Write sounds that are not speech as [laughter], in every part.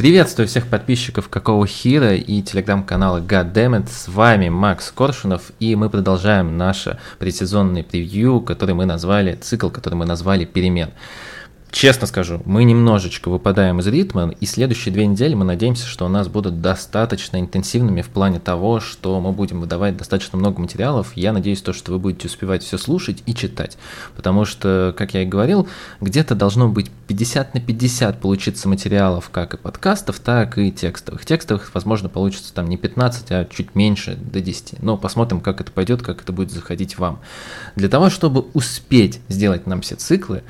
Приветствую всех подписчиков Какого Хира и телеграм-канала Goddammit. С вами Макс Коршунов, и мы продолжаем наше предсезонное превью, который мы назвали, цикл, который мы назвали «Перемен». Честно скажу, мы немножечко выпадаем из ритма, и следующие две недели мы надеемся, что у нас будут достаточно интенсивными в плане того, что мы будем выдавать достаточно много материалов. Я надеюсь, то, что вы будете успевать все слушать и читать, потому что, как я и говорил, где-то должно быть 50 на 50 получиться материалов как и подкастов, так и текстовых. Текстовых, возможно, получится там не 15, а чуть меньше, до 10. Но посмотрим, как это пойдет, как это будет заходить вам. Для того, чтобы успеть сделать нам все циклы,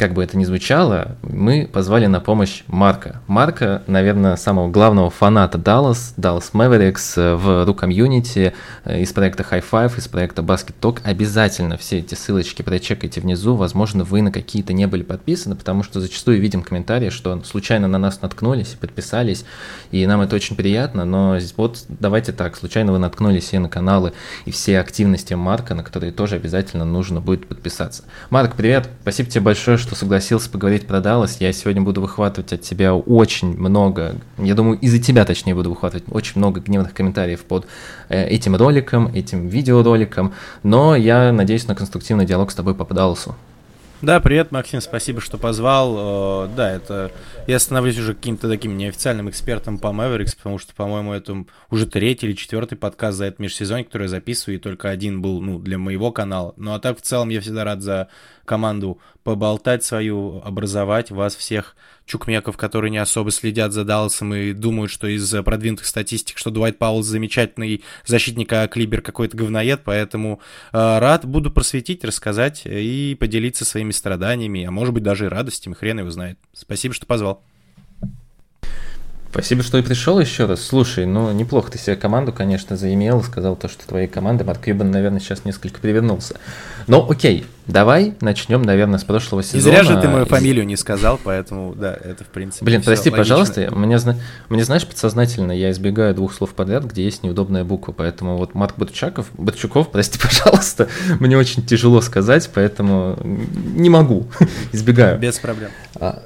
как бы это ни звучало, мы позвали на помощь Марка. Марка, наверное, самого главного фаната Dallas, Dallas Mavericks в ру комьюнити э, из проекта High Five, из проекта Basket Talk. Обязательно все эти ссылочки прочекайте внизу. Возможно, вы на какие-то не были подписаны, потому что зачастую видим комментарии, что случайно на нас наткнулись, подписались, и нам это очень приятно, но вот давайте так, случайно вы наткнулись и на каналы, и все активности Марка, на которые тоже обязательно нужно будет подписаться. Марк, привет, спасибо тебе большое, что что согласился поговорить про Даллас. Я сегодня буду выхватывать от тебя очень много, я думаю, из-за тебя, точнее, буду выхватывать очень много гневных комментариев под э, этим роликом, этим видеороликом, но я надеюсь на конструктивный диалог с тобой по Далласу. Да, привет, Максим, спасибо, что позвал. Э, да, это я становлюсь уже каким-то таким неофициальным экспертом по Mavericks, потому что, по-моему, это уже третий или четвертый подкаст за этот межсезонье, который я записываю, и только один был, ну, для моего канала. Ну, а так, в целом, я всегда рад за команду поболтать свою, образовать вас всех чукмеков, которые не особо следят за Далласом и думают, что из продвинутых статистик, что Дуайт Паулс замечательный защитник, а Клибер какой-то говноед, поэтому э, рад буду просветить, рассказать и поделиться своими страданиями, а может быть даже и радостями, хрен его знает. Спасибо, что позвал. Спасибо, что и пришел еще раз. Слушай, ну неплохо ты себе команду, конечно, заимел, сказал то, что твоей команды. Марк Кьюбан, наверное, сейчас несколько привернулся. Но окей, давай начнем, наверное, с прошлого сезона. Не зря же ты мою фамилию не сказал, поэтому, да, это в принципе Блин, прости, логично. пожалуйста, мне, мне, знаешь, подсознательно я избегаю двух слов подряд, где есть неудобная буква, поэтому вот Марк Батчаков, Батчуков, [laughs] прости, пожалуйста, мне очень тяжело сказать, поэтому не могу, [laughs] избегаю. Без проблем. А,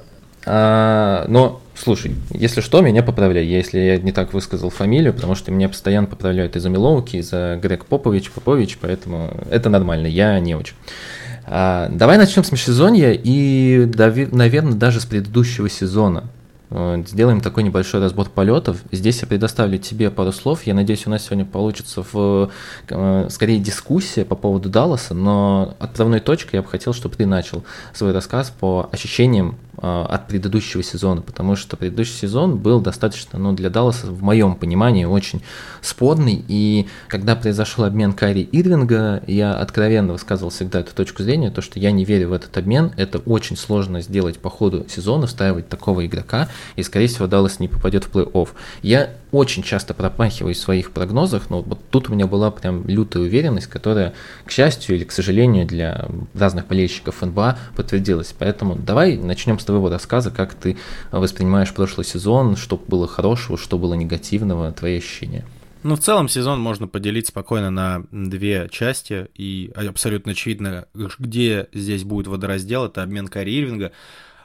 а, но Слушай, если что, меня поправляй, если я не так высказал фамилию, потому что меня постоянно поправляют из-за Милоуки, из-за Грег Попович, Попович, поэтому это нормально, я не очень. А, давай начнем с межсезонья и, наверное, даже с предыдущего сезона. Э, сделаем такой небольшой разбор полетов. Здесь я предоставлю тебе пару слов. Я надеюсь, у нас сегодня получится в, э, скорее дискуссия по поводу Далласа, но отправной точкой я бы хотел, чтобы ты начал свой рассказ по ощущениям от предыдущего сезона, потому что предыдущий сезон был достаточно, ну, для Далласа, в моем понимании, очень спорный, и когда произошел обмен Кари Ирвинга, я откровенно высказывал всегда эту точку зрения, то, что я не верю в этот обмен, это очень сложно сделать по ходу сезона, встраивать такого игрока, и, скорее всего, Даллас не попадет в плей-офф. Я очень часто пропахиваюсь в своих прогнозах, но вот тут у меня была прям лютая уверенность, которая, к счастью или к сожалению, для разных болельщиков НБА подтвердилась. Поэтому давай начнем с твоего рассказа, как ты воспринимаешь прошлый сезон, что было хорошего, что было негативного, твои ощущения. Ну, в целом сезон можно поделить спокойно на две части, и абсолютно очевидно, где здесь будет водораздел, это обмен Кари.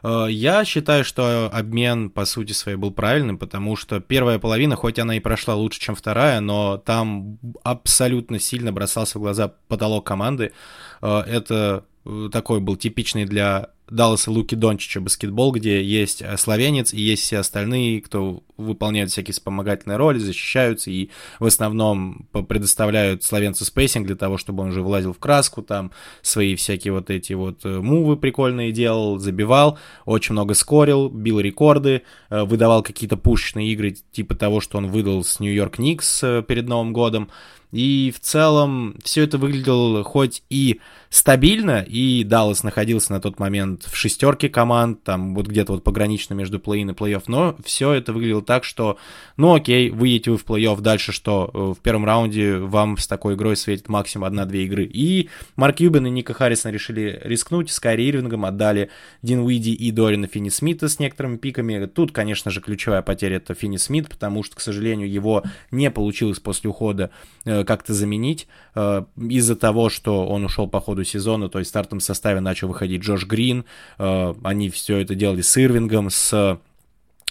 Э, я считаю, что обмен, по сути своей, был правильным, потому что первая половина, хоть она и прошла лучше, чем вторая, но там абсолютно сильно бросался в глаза потолок команды. Э, это э, такой был типичный для Далласа Луки Дончича баскетбол, где есть э, словенец и есть все остальные, кто выполняют всякие вспомогательные роли, защищаются и в основном предоставляют словенцу spacing для того, чтобы он уже влазил в краску, там свои всякие вот эти вот э, мувы прикольные делал, забивал, очень много скорил, бил рекорды, э, выдавал какие-то пушечные игры типа того, что он выдал с Нью-Йорк Никс перед Новым годом. И в целом все это выглядело хоть и стабильно, и Даллас находился на тот момент в шестерке команд, там вот где-то вот погранично между плей-ин и плей-офф, но все это выглядело так, что, ну окей, выйдете вы в плей-офф, дальше что? Э, в первом раунде вам с такой игрой светит максимум одна-две игры. И Марк Юбин и Ника Харрисон решили рискнуть, с Кайри Ирвингом отдали Дин Уиди и Дорина Финни Смита с некоторыми пиками. Тут, конечно же, ключевая потеря это Финни Смит, потому что, к сожалению, его не получилось после ухода э, как-то заменить э, из-за того, что он ушел по ходу сезона, то есть в стартовом составе начал выходить Джош Грин, э, они все это делали с Ирвингом, с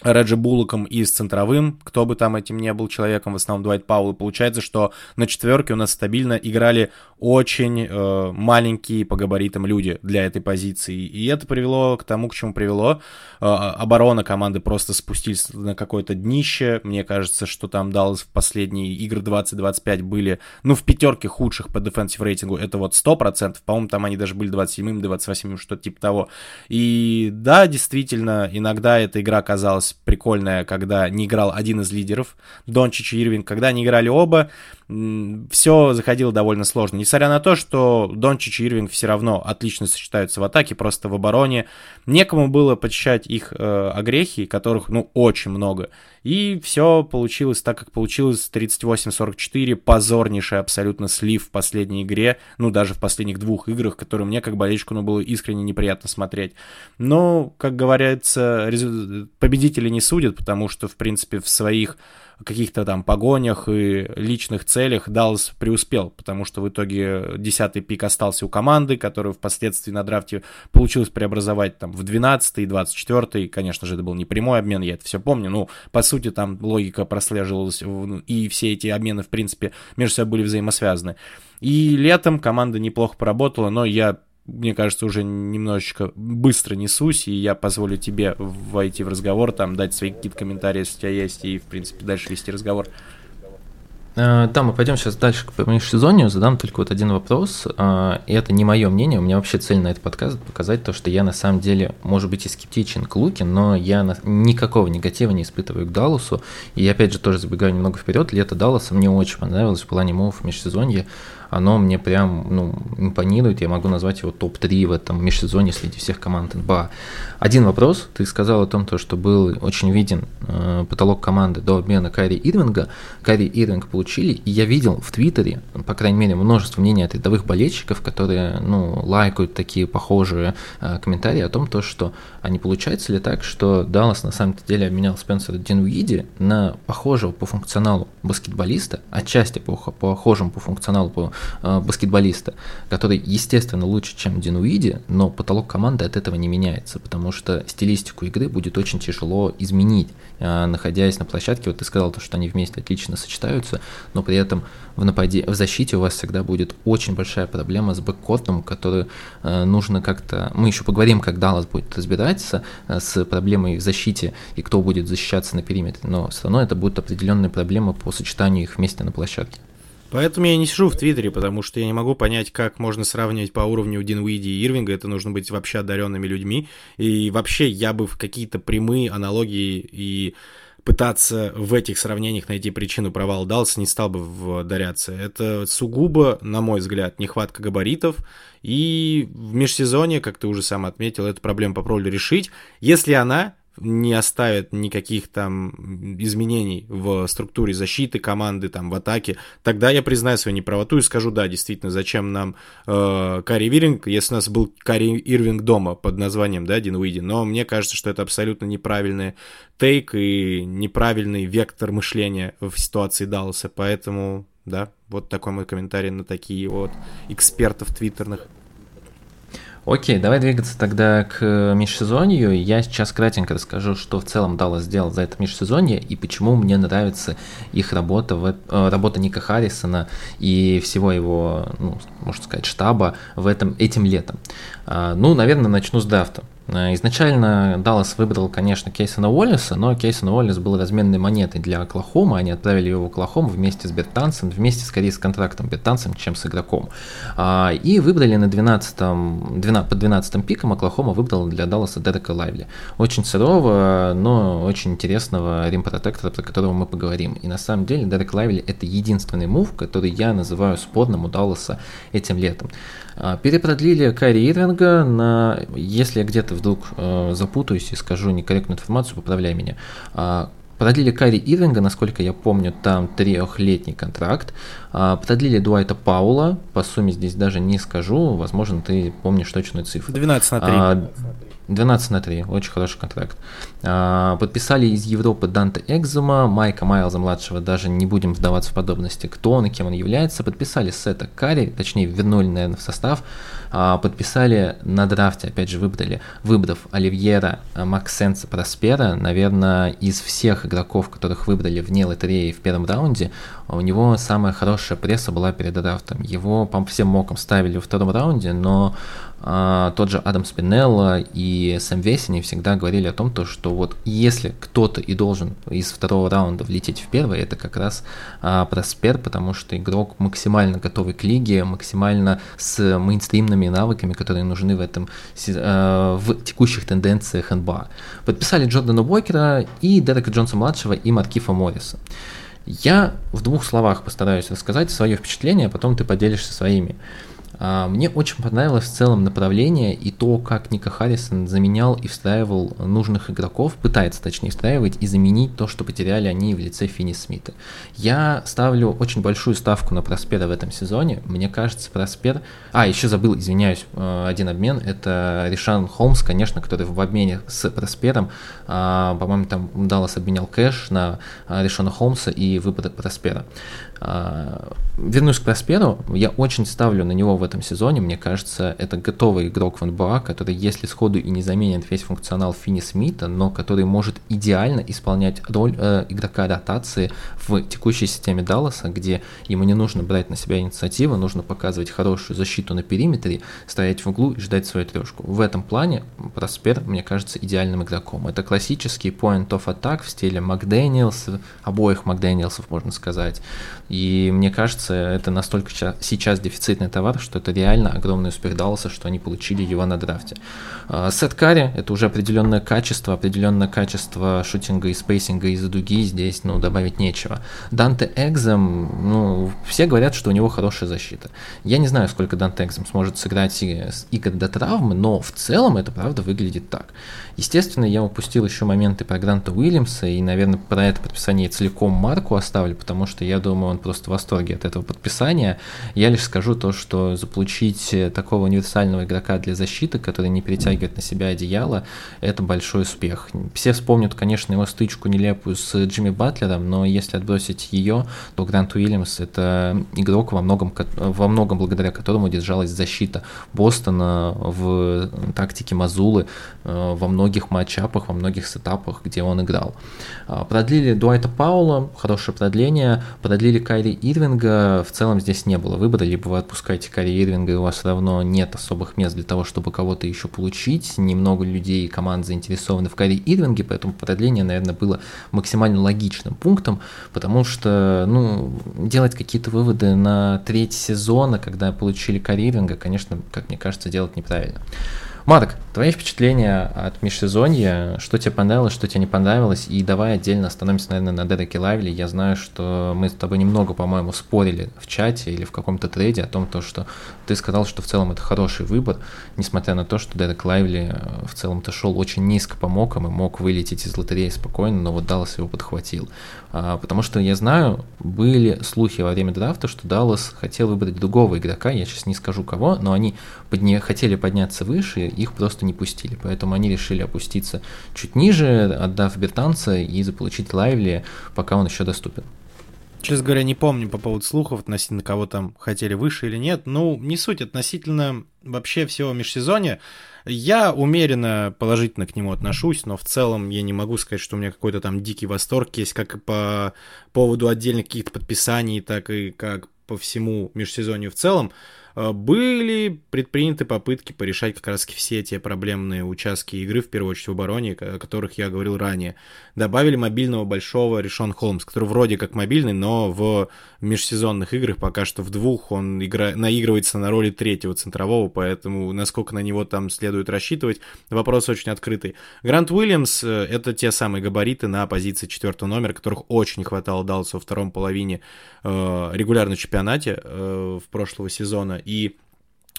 Реджи Буллоком и с центровым, кто бы там этим не был человеком, в основном Дуайт Паул. И получается, что на четверке у нас стабильно играли очень э, маленькие по габаритам люди для этой позиции. И это привело к тому, к чему привело. Э, оборона команды просто спустились на какое-то днище. Мне кажется, что там Даллас в последние игры 20-25 были, ну, в пятерке худших по дефенсив рейтингу. Это вот 100%. По-моему, там они даже были 27-м, 28-м, что-то типа того. И да, действительно, иногда эта игра казалась прикольная, когда не играл один из лидеров, Дончич и Ирвинг, когда они играли оба, все заходило довольно сложно. Несмотря на то, что Дончич и Ирвинг все равно отлично сочетаются в атаке, просто в обороне некому было почищать их э, огрехи, которых, ну, очень много. И все получилось так, как получилось. 38-44, позорнейший абсолютно слив в последней игре, ну, даже в последних двух играх, которые мне, как болельщику, ну, было искренне неприятно смотреть. Но, как говорится, победители не судят, потому что, в принципе, в своих каких-то там погонях и личных целях Даллас преуспел, потому что в итоге 10 пик остался у команды, которую впоследствии на драфте получилось преобразовать там в 12 и 24 конечно же, это был не прямой обмен, я это все помню, ну, по сути, там логика прослеживалась, ну, и все эти обмены, в принципе, между собой были взаимосвязаны. И летом команда неплохо поработала, но я мне кажется, уже немножечко быстро несусь, и я позволю тебе войти в разговор, там, дать свои какие-то комментарии, если у тебя есть, и, в принципе, дальше вести разговор. Э, да, мы пойдем сейчас дальше к межсезонью, задам только вот один вопрос, э, и это не мое мнение, у меня вообще цель на этот подкаст показать то, что я на самом деле, может быть, и скептичен к Луке, но я никакого негатива не испытываю к Далласу, и опять же тоже забегаю немного вперед, лето Далласа мне очень понравилось в плане мов в межсезонье, оно мне прям ну, импонирует, я могу назвать его топ-3 в этом межсезонье среди всех команд НБА. Один вопрос, ты сказал о том, то, что был очень виден э, потолок команды до обмена Кари Ирвинга. Кари Ирвинг получили, и я видел в Твиттере, по крайней мере, множество мнений от рядовых болельщиков, которые ну, лайкают такие похожие э, комментарии о том, то, что а не получается ли так, что Даллас на самом деле обменял Спенсера Динуиди на похожего по функционалу баскетболиста, отчасти по похожему по функционалу по э, баскетболиста, который, естественно, лучше, чем Динуиди, но потолок команды от этого не меняется, потому что стилистику игры будет очень тяжело изменить, э, находясь на площадке. Вот ты сказал, то, что они вместе отлично сочетаются, но при этом в, нападе... в защите у вас всегда будет очень большая проблема с бэккотом, которую э, нужно как-то... Мы еще поговорим, как Даллас будет разбираться с проблемой в защите и кто будет защищаться на периметре, но все равно это будет определенная проблема по сочетанию их вместе на площадке. Поэтому я не сижу в Твиттере, потому что я не могу понять, как можно сравнивать по уровню Динвиди и Ирвинга. Это нужно быть вообще одаренными людьми. И вообще я бы в какие-то прямые аналогии и пытаться в этих сравнениях найти причину провала Далса не стал бы вдаряться. Это сугубо, на мой взгляд, нехватка габаритов. И в межсезонье, как ты уже сам отметил, эту проблему попробовали решить. Если она не оставит никаких там изменений в структуре защиты команды, там в атаке, тогда я признаю свою неправоту и скажу, да, действительно, зачем нам э, Карри Ирвинг, если у нас был Карри Ирвинг дома под названием, да, Дин Уиди, но мне кажется, что это абсолютно неправильный тейк и неправильный вектор мышления в ситуации Далласа, поэтому, да, вот такой мой комментарий на такие вот экспертов твиттерных. Окей, давай двигаться тогда к э, межсезонью. Я сейчас кратенько расскажу, что в целом Даллас сделал за это межсезонье и почему мне нравится их работа, в, э, работа Ника Харрисона и всего его, ну, можно сказать, штаба в этом, этим летом. А, ну, наверное, начну с драфта. Э, изначально Даллас выбрал, конечно, Кейсона Уоллеса, но Кейсон Уоллес был разменной монетой для Оклахомы. Они отправили его в Оклахому вместе с Бертанцем, вместе скорее с контрактом Бертанцем, чем с игроком. А, и выбрали на 12 12, под 12 пиком Оклахома выбрала для Далласа Дерека Лайвли. Очень сырого, но очень интересного римпротектора, про которого мы поговорим. И на самом деле Дерек Лайвли это единственный мув, который я называю спорным у Далласа этим летом. А, перепродлили Карри Ирвинга на, если я где-то вдруг э, запутаюсь и скажу некорректную информацию, поправляй меня. А, продлили Карри Ирвинга, насколько я помню, там трехлетний контракт. А, продлили Дуайта Паула, по сумме здесь даже не скажу, возможно, ты помнишь точную цифру. 12 на 3. А, 12 на 3, очень хороший контракт. А, подписали из Европы Данте Экзума, Майка Майлза младшего, даже не будем вдаваться в подробности, кто он и кем он является. Подписали Сета Карри, точнее вернули, наверное, в состав. А, подписали на драфте, опять же, выбрали, выбрав Оливьера, а, Максенса, Проспера, наверное, из всех игроков, которых выбрали вне лотереи в первом раунде, у него самая хорошая пресса была перед драфтом. Его по всем мокам ставили во втором раунде, но тот же Адам Спинелло и Сэм Весени всегда говорили о том, то, что вот если кто-то и должен из второго раунда влететь в первый, это как раз а, Проспер, потому что игрок максимально готовый к лиге, максимально с мейнстримными навыками, которые нужны в этом а, в текущих тенденциях НБА. Подписали Джордана Уокера и Дерека Джонса-младшего и Маркифа Морриса. Я в двух словах постараюсь рассказать свое впечатление, а потом ты поделишься своими. А, мне очень понравилось в целом направление и то, как Ника Харрисон заменял и встраивал нужных игроков, пытается точнее встраивать и заменить то, что потеряли они в лице Финни Смита. Я ставлю очень большую ставку на Проспера в этом сезоне. Мне кажется, Проспер... А, еще забыл, извиняюсь, э, один обмен. Это Ришан Холмс, конечно, который в обмене с Проспером, а, по-моему, там Даллас обменял кэш на а, Ришана Холмса и выбор Проспера. А, вернусь к Просперу, я очень ставлю на него в этом сезоне, мне кажется, это готовый игрок в НБА, который, если сходу и не заменит весь функционал Финни Смита, но который может идеально исполнять роль э, игрока ротации в текущей системе Далласа, где ему не нужно брать на себя инициативу, нужно показывать хорошую защиту на периметре, стоять в углу и ждать свою трешку. В этом плане Проспер, мне кажется, идеальным игроком. Это классический point of attack в стиле Макдэниелс, обоих Макдэниелсов, можно сказать, и мне кажется, это настолько сейчас дефицитный товар, что это реально огромный успех Далласа, что они получили его на драфте. А, Сет Карри – это уже определенное качество, определенное качество шутинга и спейсинга из-за дуги, здесь, ну, добавить нечего. Данте Экзем, ну, все говорят, что у него хорошая защита. Я не знаю, сколько Данте Экзем сможет сыграть игр до травмы, но в целом это правда выглядит так. Естественно, я упустил еще моменты про Гранта Уильямса, и, наверное, про это подписание целиком Марку оставлю, потому что я думаю, он просто в восторге от этого подписания. Я лишь скажу то, что заполучить такого универсального игрока для защиты, который не перетягивает на себя одеяло, это большой успех. Все вспомнят, конечно, его стычку нелепую с Джимми Батлером, но если отбросить ее, то Грант Уильямс это игрок во многом, во многом благодаря которому держалась защита Бостона в тактике Мазулы э, во многих многих матчапах, во многих сетапах, где он играл. А, продлили Дуайта Паула, хорошее продление. Продлили Кайри Ирвинга, в целом здесь не было выбора, либо вы отпускаете Кайри Ирвинга, и у вас все равно нет особых мест для того, чтобы кого-то еще получить. Немного людей и команд заинтересованы в Кайри Ирвинге, поэтому продление, наверное, было максимально логичным пунктом, потому что, ну, делать какие-то выводы на треть сезона, когда получили Кайри Ирвинга, конечно, как мне кажется, делать неправильно. Марк, твои впечатления от межсезонья, что тебе понравилось, что тебе не понравилось, и давай отдельно остановимся, наверное, на Дереке Лайвли. Я знаю, что мы с тобой немного, по-моему, спорили в чате или в каком-то трейде о том, то, что ты сказал, что в целом это хороший выбор, несмотря на то, что Дерек Лайвли э, в целом-то шел очень низко по мокам и мог вылететь из лотереи спокойно, но вот Даллас его подхватил. А, потому что я знаю, были слухи во время драфта, что Даллас хотел выбрать другого игрока, я сейчас не скажу кого, но они подня... хотели подняться выше, их просто не пустили. Поэтому они решили опуститься чуть ниже, отдав Бертанца и заполучить Лайвли, пока он еще доступен. Честно говоря, не помню по поводу слухов относительно кого там хотели выше или нет. Ну, не суть относительно вообще всего межсезонья. Я умеренно положительно к нему отношусь, но в целом я не могу сказать, что у меня какой-то там дикий восторг есть, как по поводу отдельных каких-то подписаний, так и как по всему межсезонью в целом. Э, были предприняты попытки порешать как раз все те проблемные участки игры, в первую очередь в обороне, о которых я говорил ранее. Добавили мобильного большого Решон Холмс, который вроде как мобильный, но в межсезонных играх пока что в двух он игра... наигрывается на роли третьего центрового, поэтому насколько на него там следует рассчитывать, вопрос очень открытый. Грант Уильямс э, — это те самые габариты на позиции четвертого номера, которых очень хватало Далласу во втором половине э, регулярном чемпионате э, в прошлого сезона, и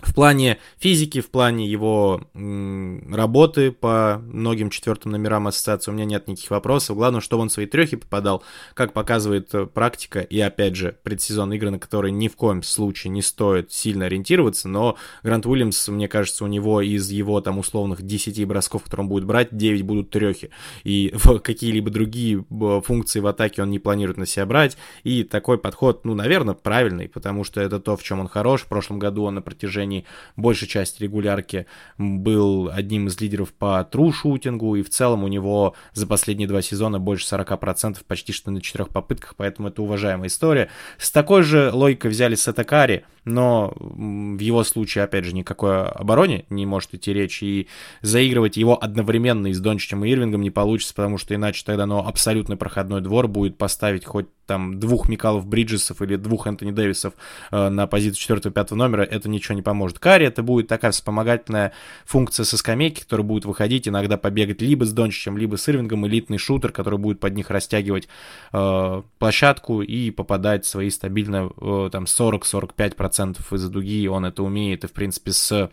в плане физики, в плане его работы по многим четвертым номерам ассоциации у меня нет никаких вопросов. Главное, чтобы он свои трехи попадал, как показывает э, практика, и опять же, предсезон игры, на которые ни в коем случае не стоит сильно ориентироваться, но Грант Уильямс, мне кажется, у него из его там условных 10 бросков, которые он будет брать, 9 будут трехи, и [laughs] какие-либо другие функции в атаке он не планирует на себя брать, и такой подход, ну, наверное, правильный, потому что это то, в чем он хорош. В прошлом году он на протяжении протяжении большей части регулярки был одним из лидеров по тру-шутингу, и в целом у него за последние два сезона больше 40%, почти что на четырех попытках, поэтому это уважаемая история. С такой же логикой взяли Сатакари, но в его случае, опять же, никакой обороне не может идти речь, и заигрывать его одновременно и с Дончичем и Ирвингом не получится, потому что иначе тогда ну, абсолютно проходной двор будет поставить хоть там двух Микалов Бриджесов или двух Энтони Дэвисов э, на позицию 4-5 номера, это ничего не поможет. Карри это будет такая вспомогательная функция со скамейки, которая будет выходить, иногда побегать либо с Дончичем, либо с Ирвингом, элитный шутер, который будет под них растягивать э, площадку и попадать свои стабильно э, там 40-45% из-за дуги, он это умеет, и в принципе с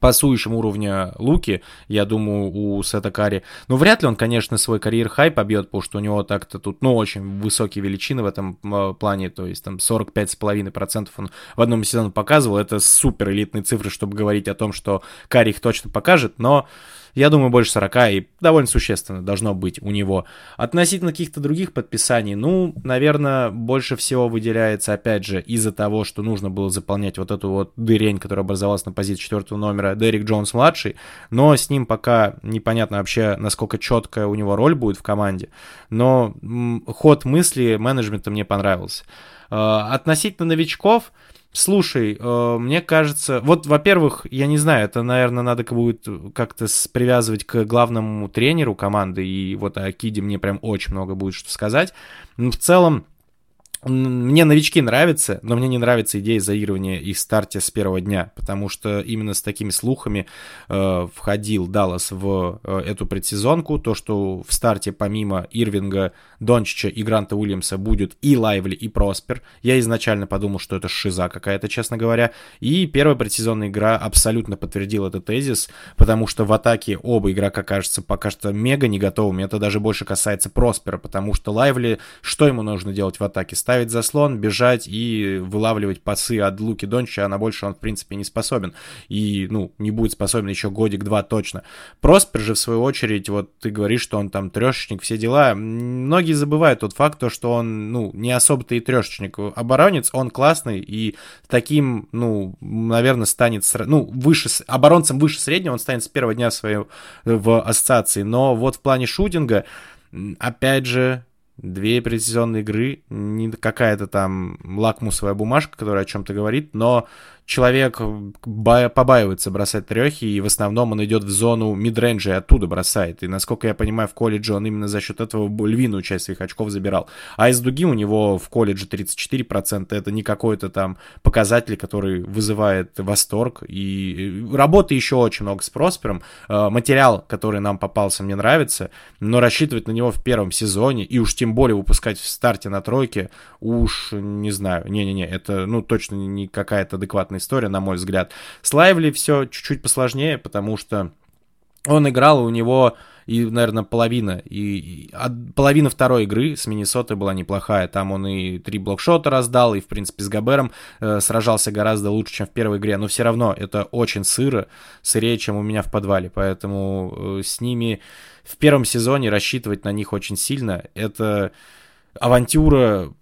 пасующим уровня Луки, я думаю, у Сета Карри. Но вряд ли он, конечно, свой карьер-хай побьет, потому что у него так-то тут, ну, очень высокие величины в этом э, плане, то есть там 45,5% он в одном сезоне показывал. Это супер элитные цифры, чтобы говорить о том, что Карри их точно покажет, но я думаю, больше 40 и довольно существенно должно быть у него. Относительно каких-то других подписаний, ну, наверное, больше всего выделяется, опять же, из-за того, что нужно было заполнять вот эту вот дырень, которая образовалась на позиции четвертого номера, Дерек Джонс-младший, но с ним пока непонятно вообще, насколько четкая у него роль будет в команде, но ход мысли менеджмента мне понравился. А, относительно новичков, Слушай, э, мне кажется, вот, во-первых, я не знаю, это, наверное, надо будет как-то привязывать к главному тренеру команды, и вот о Киде мне прям очень много будет что сказать. Но в целом, мне новички нравятся, но мне не нравится идея заигрывания их старте с первого дня, потому что именно с такими слухами э, входил Даллас в э, эту предсезонку, то, что в старте помимо Ирвинга, Дончича и Гранта Уильямса будет и Лайвли, и Проспер. Я изначально подумал, что это шиза какая-то, честно говоря. И первая предсезонная игра абсолютно подтвердила этот тезис, потому что в атаке оба игрока, кажется, пока что мега не готовыми. Это даже больше касается Проспера, потому что Лайвли, что ему нужно делать в атаке? Ставить заслон, бежать и вылавливать пасы от Луки Донча, а на больше он, в принципе, не способен. И, ну, не будет способен еще годик-два точно. Проспер же, в свою очередь, вот ты говоришь, что он там трешечник, все дела. Многие забывают тот факт, то, что он, ну, не особо-то и трешечник. Оборонец, он классный, и таким, ну, наверное, станет, ну, выше, оборонцем выше среднего он станет с первого дня своей в ассоциации. Но вот в плане шутинга, опять же, Две предсезонные игры, не какая-то там лакмусовая бумажка, которая о чем-то говорит, но человек побаивается бросать трехи, и в основном он идет в зону мидренджа и оттуда бросает. И, насколько я понимаю, в колледже он именно за счет этого львиную часть своих очков забирал. А из дуги у него в колледже 34%. Это не какой-то там показатель, который вызывает восторг. И работы еще очень много с Проспером. Э, материал, который нам попался, мне нравится, но рассчитывать на него в первом сезоне, и уж тем более выпускать в старте на тройке, уж не знаю. Не-не-не, это ну точно не какая-то адекватная история, на мой взгляд. С Лайвли все чуть-чуть посложнее, потому что он играл, у него и, наверное, половина, и, и половина второй игры с Миннесотой была неплохая. Там он и три блокшота раздал, и, в принципе, с Габером э, сражался гораздо лучше, чем в первой игре. Но все равно это очень сыро, сырее, чем у меня в подвале. Поэтому э, с ними в первом сезоне рассчитывать на них очень сильно. Это авантюра,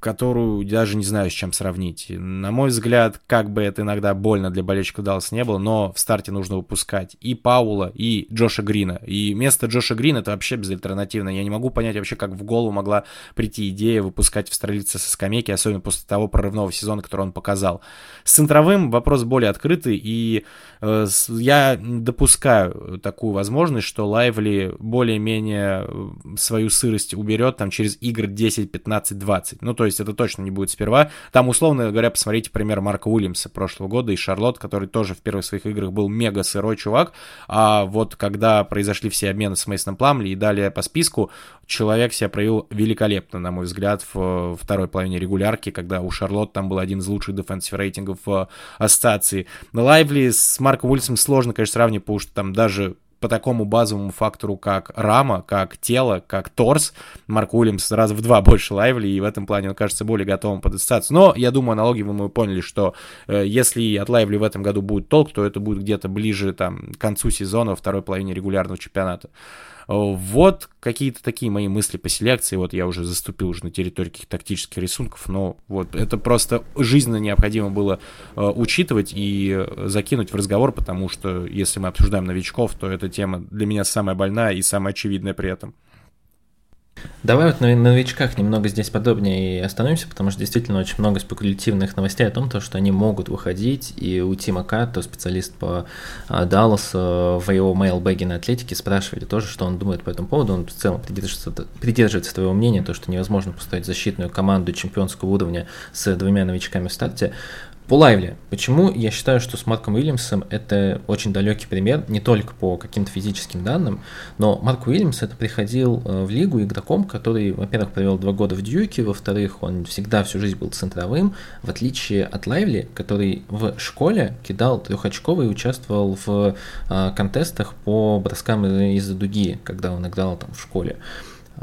которую даже не знаю, с чем сравнить. На мой взгляд, как бы это иногда больно для болельщиков Даллас не было, но в старте нужно выпускать и Паула, и Джоша Грина. И место Джоша Грина это вообще безальтернативно. Я не могу понять вообще, как в голову могла прийти идея выпускать австралийца со скамейки, особенно после того прорывного сезона, который он показал. С центровым вопрос более открытый, и э, я допускаю такую возможность, что Лайвли более-менее свою сырость уберет там через игры игр 10, 15, 20. Ну, то есть это точно не будет сперва. Там, условно говоря, посмотрите пример Марка Уильямса прошлого года и Шарлотт, который тоже в первых своих играх был мега сырой чувак, а вот когда произошли все обмены с Мейсоном Пламли и далее по списку, человек себя проявил великолепно, на мой взгляд, в второй половине регулярки, когда у Шарлотт там был один из лучших дефенсив рейтингов в ассоциации. На Лайвли с Марком Уильямсом сложно, конечно, сравнивать, потому что там даже по такому базовому фактору, как рама, как тело, как торс. Марк Уильямс раз в два больше лайвли, и в этом плане он кажется более готовым под ассоциацию. Но я думаю, аналогии вы мы поняли, что э, если от лайвли в этом году будет толк, то это будет где-то ближе там, к концу сезона, второй половине регулярного чемпионата. Вот какие-то такие мои мысли по селекции. Вот я уже заступил уже на территории каких-то тактических рисунков, но вот это просто жизненно необходимо было э, учитывать и закинуть в разговор, потому что если мы обсуждаем новичков, то эта тема для меня самая больная и самая очевидная при этом. Давай вот на новичках немного здесь подробнее и остановимся, потому что действительно очень много спекулятивных новостей о том, то, что они могут выходить, и у Тима Катто, специалист по а, Далласу, в его мейлбэге на Атлетике спрашивали тоже, что он думает по этому поводу. Он в целом придерживается, придерживается твоего мнения, то, что невозможно поставить защитную команду чемпионского уровня с двумя новичками в старте. По Лайвли. Почему я считаю, что с Марком Уильямсом это очень далекий пример, не только по каким-то физическим данным, но Марк Уильямс это приходил э, в лигу игроком, который, во-первых, провел два года в Дьюке, во-вторых, он всегда всю жизнь был центровым, в отличие от Лайвли, который в школе кидал трехочковый и участвовал в э, контестах по броскам из-за дуги, когда он играл там в школе.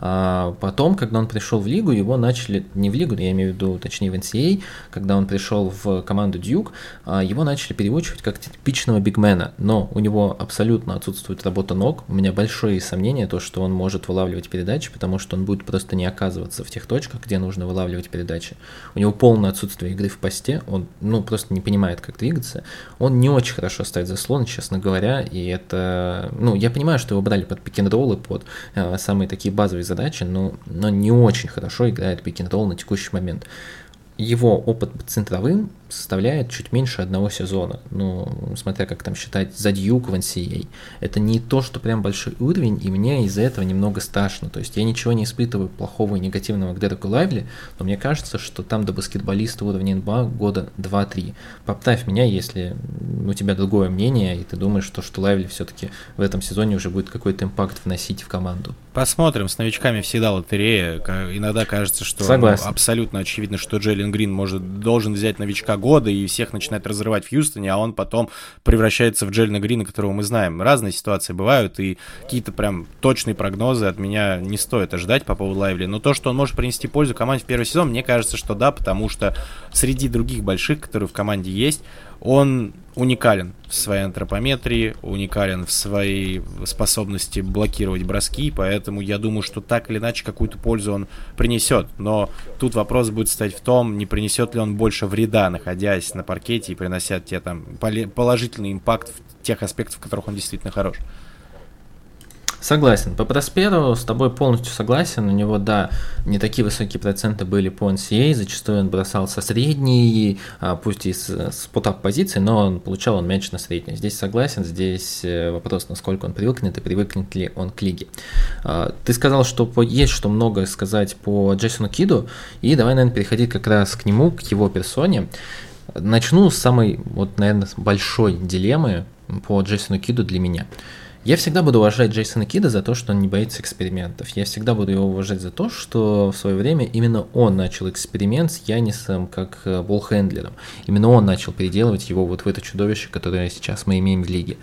А потом, когда он пришел в лигу, его начали, не в лигу, я имею в виду, точнее в NCAA, а, когда он пришел в команду Дьюк, а, его начали переучивать как типичного бигмена, но у него абсолютно отсутствует работа ног, у меня большое сомнение, то, что он может вылавливать передачи, потому что он будет просто не оказываться в тех точках, где нужно вылавливать передачи. У него полное отсутствие игры в посте, он, ну, просто не понимает, как двигаться, он не очень хорошо ставит заслон, честно говоря, и это, ну, я понимаю, что его брали под пик-н-роллы, под э, самые такие базовые задачи, но, но не очень хорошо играет пик на текущий момент. Его опыт центровым составляет чуть меньше одного сезона. Ну, смотря как там считать за Дьюк в NCAA. Это не то, что прям большой уровень, и мне из-за этого немного страшно. То есть я ничего не испытываю плохого и негативного к Дереку Лайвли, но мне кажется, что там до баскетболиста уровня НБА года 2-3. Поправь меня, если у тебя другое мнение, и ты думаешь, что, что Лайвли все-таки в этом сезоне уже будет какой-то импакт вносить в команду. Посмотрим, с новичками всегда лотерея. Иногда кажется, что ну, абсолютно очевидно, что Джейлен Грин может, должен взять новичка года и всех начинает разрывать в Хьюстоне, а он потом превращается в Джельна Грина, которого мы знаем. Разные ситуации бывают, и какие-то прям точные прогнозы от меня не стоит ожидать по поводу Лайвли. Но то, что он может принести пользу команде в первый сезон, мне кажется, что да, потому что среди других больших, которые в команде есть, он уникален в своей антропометрии, уникален в своей способности блокировать броски, поэтому я думаю, что так или иначе какую-то пользу он принесет. Но тут вопрос будет стоять в том, не принесет ли он больше вреда, находясь на паркете и принося те там положительный импакт в тех аспектах, в которых он действительно хорош. Согласен. По Просперу с тобой полностью согласен. У него, да, не такие высокие проценты были по NCA. Зачастую он бросал со средней, а, пусть и с, с путап позиции, но он получал он мяч на средней. Здесь согласен. Здесь э, вопрос, насколько он привыкнет и привыкнет ли он к лиге. А, ты сказал, что по, есть что много сказать по Джейсону Киду. И давай, наверное, переходить как раз к нему, к его персоне. Начну с самой, вот, наверное, большой дилеммы по Джейсону Киду для меня. Я всегда буду уважать Джейсона Кида за то, что он не боится экспериментов. Я всегда буду его уважать за то, что в свое время именно он начал эксперимент с Янисом как э, болхендлером. Именно он начал переделывать его вот в это чудовище, которое сейчас мы имеем в лиге.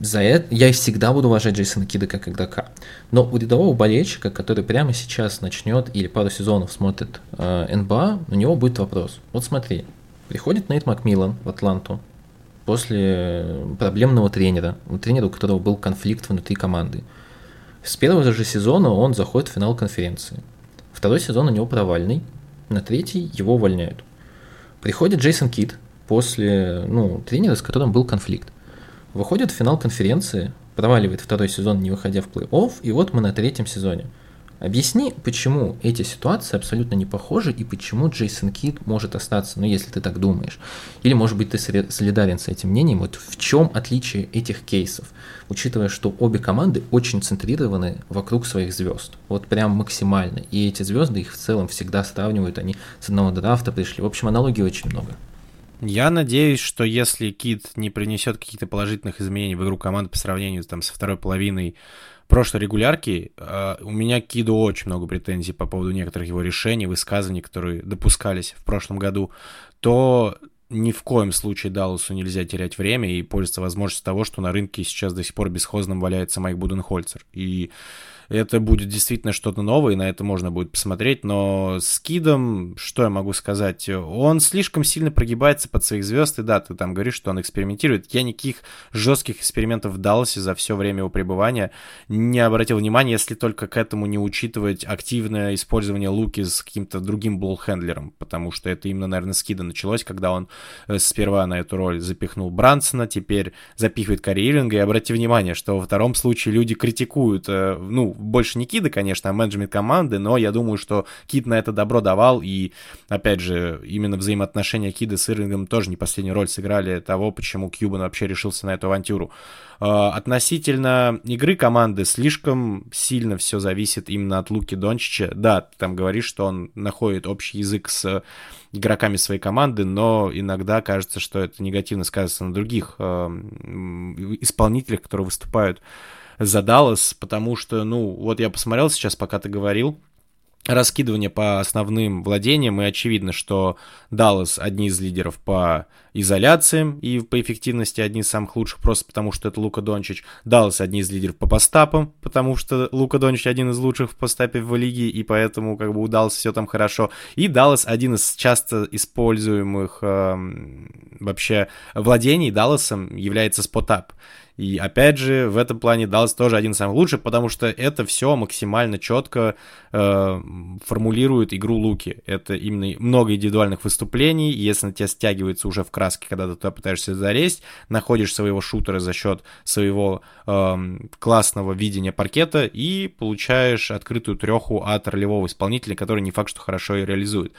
За это я всегда буду уважать Джейсона Кида как игрока. Но у рядового болельщика, который прямо сейчас начнет или пару сезонов смотрит э, НБА, у него будет вопрос. Вот смотри, приходит Нейт Макмиллан в Атланту, после проблемного тренера, тренера, у которого был конфликт внутри команды. С первого же сезона он заходит в финал конференции. Второй сезон у него провальный, на третий его увольняют. Приходит Джейсон Кит после ну, тренера, с которым был конфликт. Выходит в финал конференции, проваливает второй сезон, не выходя в плей-офф, и вот мы на третьем сезоне. Объясни, почему эти ситуации абсолютно не похожи и почему Джейсон Кид может остаться, ну если ты так думаешь. Или, может быть, ты солидарен с этим мнением. Вот в чем отличие этих кейсов, учитывая, что обе команды очень центрированы вокруг своих звезд. Вот прям максимально. И эти звезды их в целом всегда сравнивают, они с одного драфта пришли. В общем, аналогий очень много. Я надеюсь, что если Кит не принесет каких-то положительных изменений в игру команды по сравнению там, со второй половиной прошлой регулярки э, у меня к Киду очень много претензий по поводу некоторых его решений, высказываний, которые допускались в прошлом году, то ни в коем случае Далласу нельзя терять время и пользоваться возможностью того, что на рынке сейчас до сих пор бесхозным валяется Майк Буденхольцер. И это будет действительно что-то новое, и на это можно будет посмотреть, но с Кидом, что я могу сказать, он слишком сильно прогибается под своих звезд, и да, ты там говоришь, что он экспериментирует. Я никаких жестких экспериментов в Далласе за все время его пребывания не обратил внимания, если только к этому не учитывать активное использование луки с каким-то другим болхендлером, потому что это именно, наверное, с Кида началось, когда он э, сперва на эту роль запихнул Брансона, теперь запихивает Карри Иллинга, и обрати внимание, что во втором случае люди критикуют, э, ну, больше не Кида, конечно, а менеджмент команды, но я думаю, что Кид на это добро давал, и, опять же, именно взаимоотношения Кида с Ирингом тоже не последнюю роль сыграли того, почему Кьюбан вообще решился на эту авантюру. А, относительно игры команды слишком сильно все зависит именно от Луки Дончича. Да, ты там говоришь, что он находит общий язык с игроками своей команды, но иногда кажется, что это негативно сказывается на других э, исполнителях, которые выступают за Даллас, потому что, ну, вот я посмотрел сейчас, пока ты говорил, раскидывание по основным владениям, и очевидно, что Даллас одни из лидеров по изоляциям и по эффективности одни из самых лучших, просто потому что это Лука Дончич. Даллас одни из лидеров по постапам, потому что Лука Дончич один из лучших в постапе в лиге, и поэтому как бы удалось все там хорошо. И Даллас один из часто используемых э, вообще владений Далласом является спотап. И опять же, в этом плане Даллас тоже один из самых лучших, потому что это все максимально четко э, формулирует игру Луки. Это именно много индивидуальных выступлений, если на тебя стягивается уже в краске, когда ты туда пытаешься залезть, находишь своего шутера за счет своего э, классного видения паркета и получаешь открытую треху от ролевого исполнителя, который не факт, что хорошо ее реализует.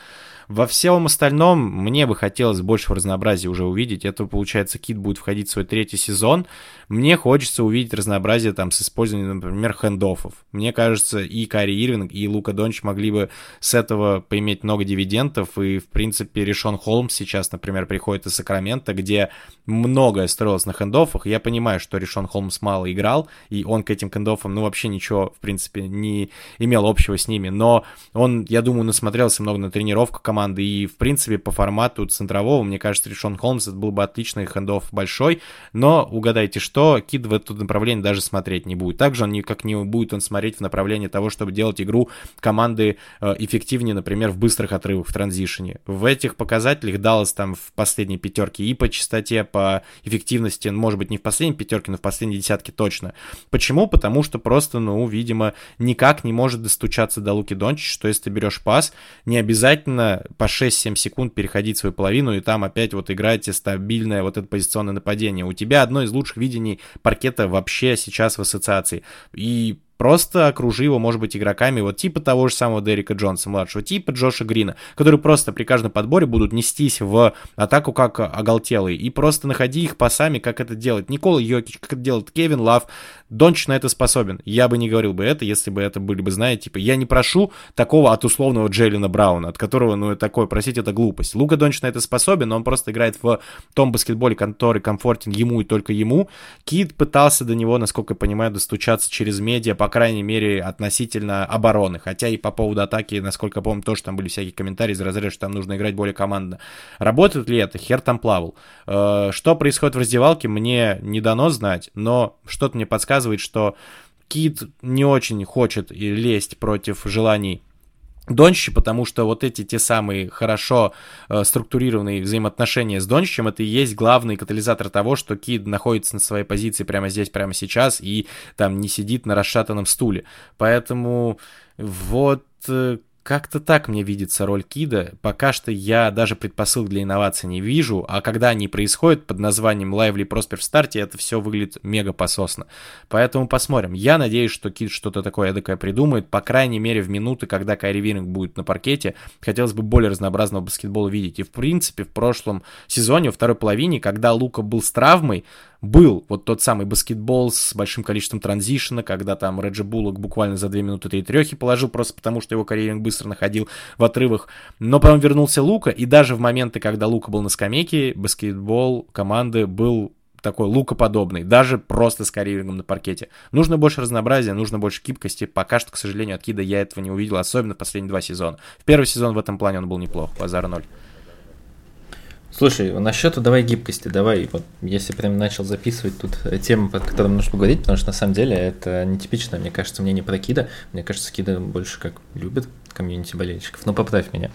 Во всем остальном мне бы хотелось больше разнообразия уже увидеть. Это, получается, Кит будет входить в свой третий сезон. Мне хочется увидеть разнообразие там с использованием, например, хендоффов. Мне кажется, и Кари Ирвинг, и Лука Донч могли бы с этого поиметь много дивидендов. И, в принципе, Решон Холмс сейчас, например, приходит из Сакрамента, где многое строилось на хендоффах. Я понимаю, что Решон Холмс мало играл, и он к этим хендоффам, ну, вообще ничего, в принципе, не имел общего с ними. Но он, я думаю, насмотрелся много на тренировках команды, и, в принципе, по формату центрового, мне кажется, Решон Холмс это был бы отличный хендофф большой, но угадайте что, Кид в это направление даже смотреть не будет. Также он никак не будет он смотреть в направлении того, чтобы делать игру команды э, эффективнее, например, в быстрых отрывах, в транзишене. В этих показателях Даллас там в последней пятерке и по частоте, по эффективности, может быть, не в последней пятерке, но в последней десятке точно. Почему? Потому что просто, ну, видимо, никак не может достучаться до Луки Дончич, что если ты берешь пас, не обязательно по 6-7 секунд переходить свою половину, и там опять вот играете стабильное вот это позиционное нападение. У тебя одно из лучших видений паркета вообще сейчас в ассоциации. И Просто окружи его, может быть, игроками вот типа того же самого Дерека Джонса младшего, типа Джоша Грина, которые просто при каждом подборе будут нестись в атаку как оголтелые. И просто находи их пасами, как это делает Никола Йокич, как это делает Кевин Лав. Донч на это способен. Я бы не говорил бы это, если бы это были бы, знаете, типа, я не прошу такого от условного Джейлина Брауна, от которого, ну, такое, просить, это глупость. Лука Донч на это способен, но он просто играет в том баскетболе, который комфортен ему и только ему. Кит пытался до него, насколько я понимаю, достучаться через медиа, по крайней мере, относительно обороны. Хотя и по поводу атаки, насколько я помню, тоже там были всякие комментарии из разряда, что там нужно играть более командно. Работает ли это? Хер там плавал. Э, что происходит в раздевалке, мне не дано знать, но что-то мне подсказывает, что Кит не очень хочет лезть против желаний Дончича, потому что вот эти те самые хорошо э, структурированные взаимоотношения с Дончичем, это и есть главный катализатор того, что Кид находится на своей позиции прямо здесь, прямо сейчас, и там не сидит на расшатанном стуле. Поэтому вот э, как-то так мне видится роль Кида. Пока что я даже предпосылок для инноваций не вижу, а когда они происходят под названием Lively Prosper в старте, это все выглядит мега пососно. Поэтому посмотрим. Я надеюсь, что Кид что-то такое эдакое придумает. По крайней мере, в минуты, когда Кайри Винг будет на паркете, хотелось бы более разнообразного баскетбола видеть. И в принципе, в прошлом сезоне, во второй половине, когда Лука был с травмой, был вот тот самый баскетбол с большим количеством транзишена, когда там Реджи Буллок буквально за 2 минуты 3 трехи положил, просто потому что его карьеринг быстро находил в отрывах. Но потом вернулся Лука, и даже в моменты, когда Лука был на скамейке, баскетбол команды был такой лукоподобный, даже просто с карьерингом на паркете. Нужно больше разнообразия, нужно больше гибкости. Пока что, к сожалению, от Кида я этого не увидел, особенно в последние два сезона. В первый сезон в этом плане он был неплох, базара ноль. Слушай, насчет давай гибкости, давай, вот если прям начал записывать тут э, тему, по которым нужно поговорить, потому что на самом деле это нетипично, мне кажется, мне не про Кида, мне кажется, Кида больше как любит комьюнити болельщиков, но поправь меня.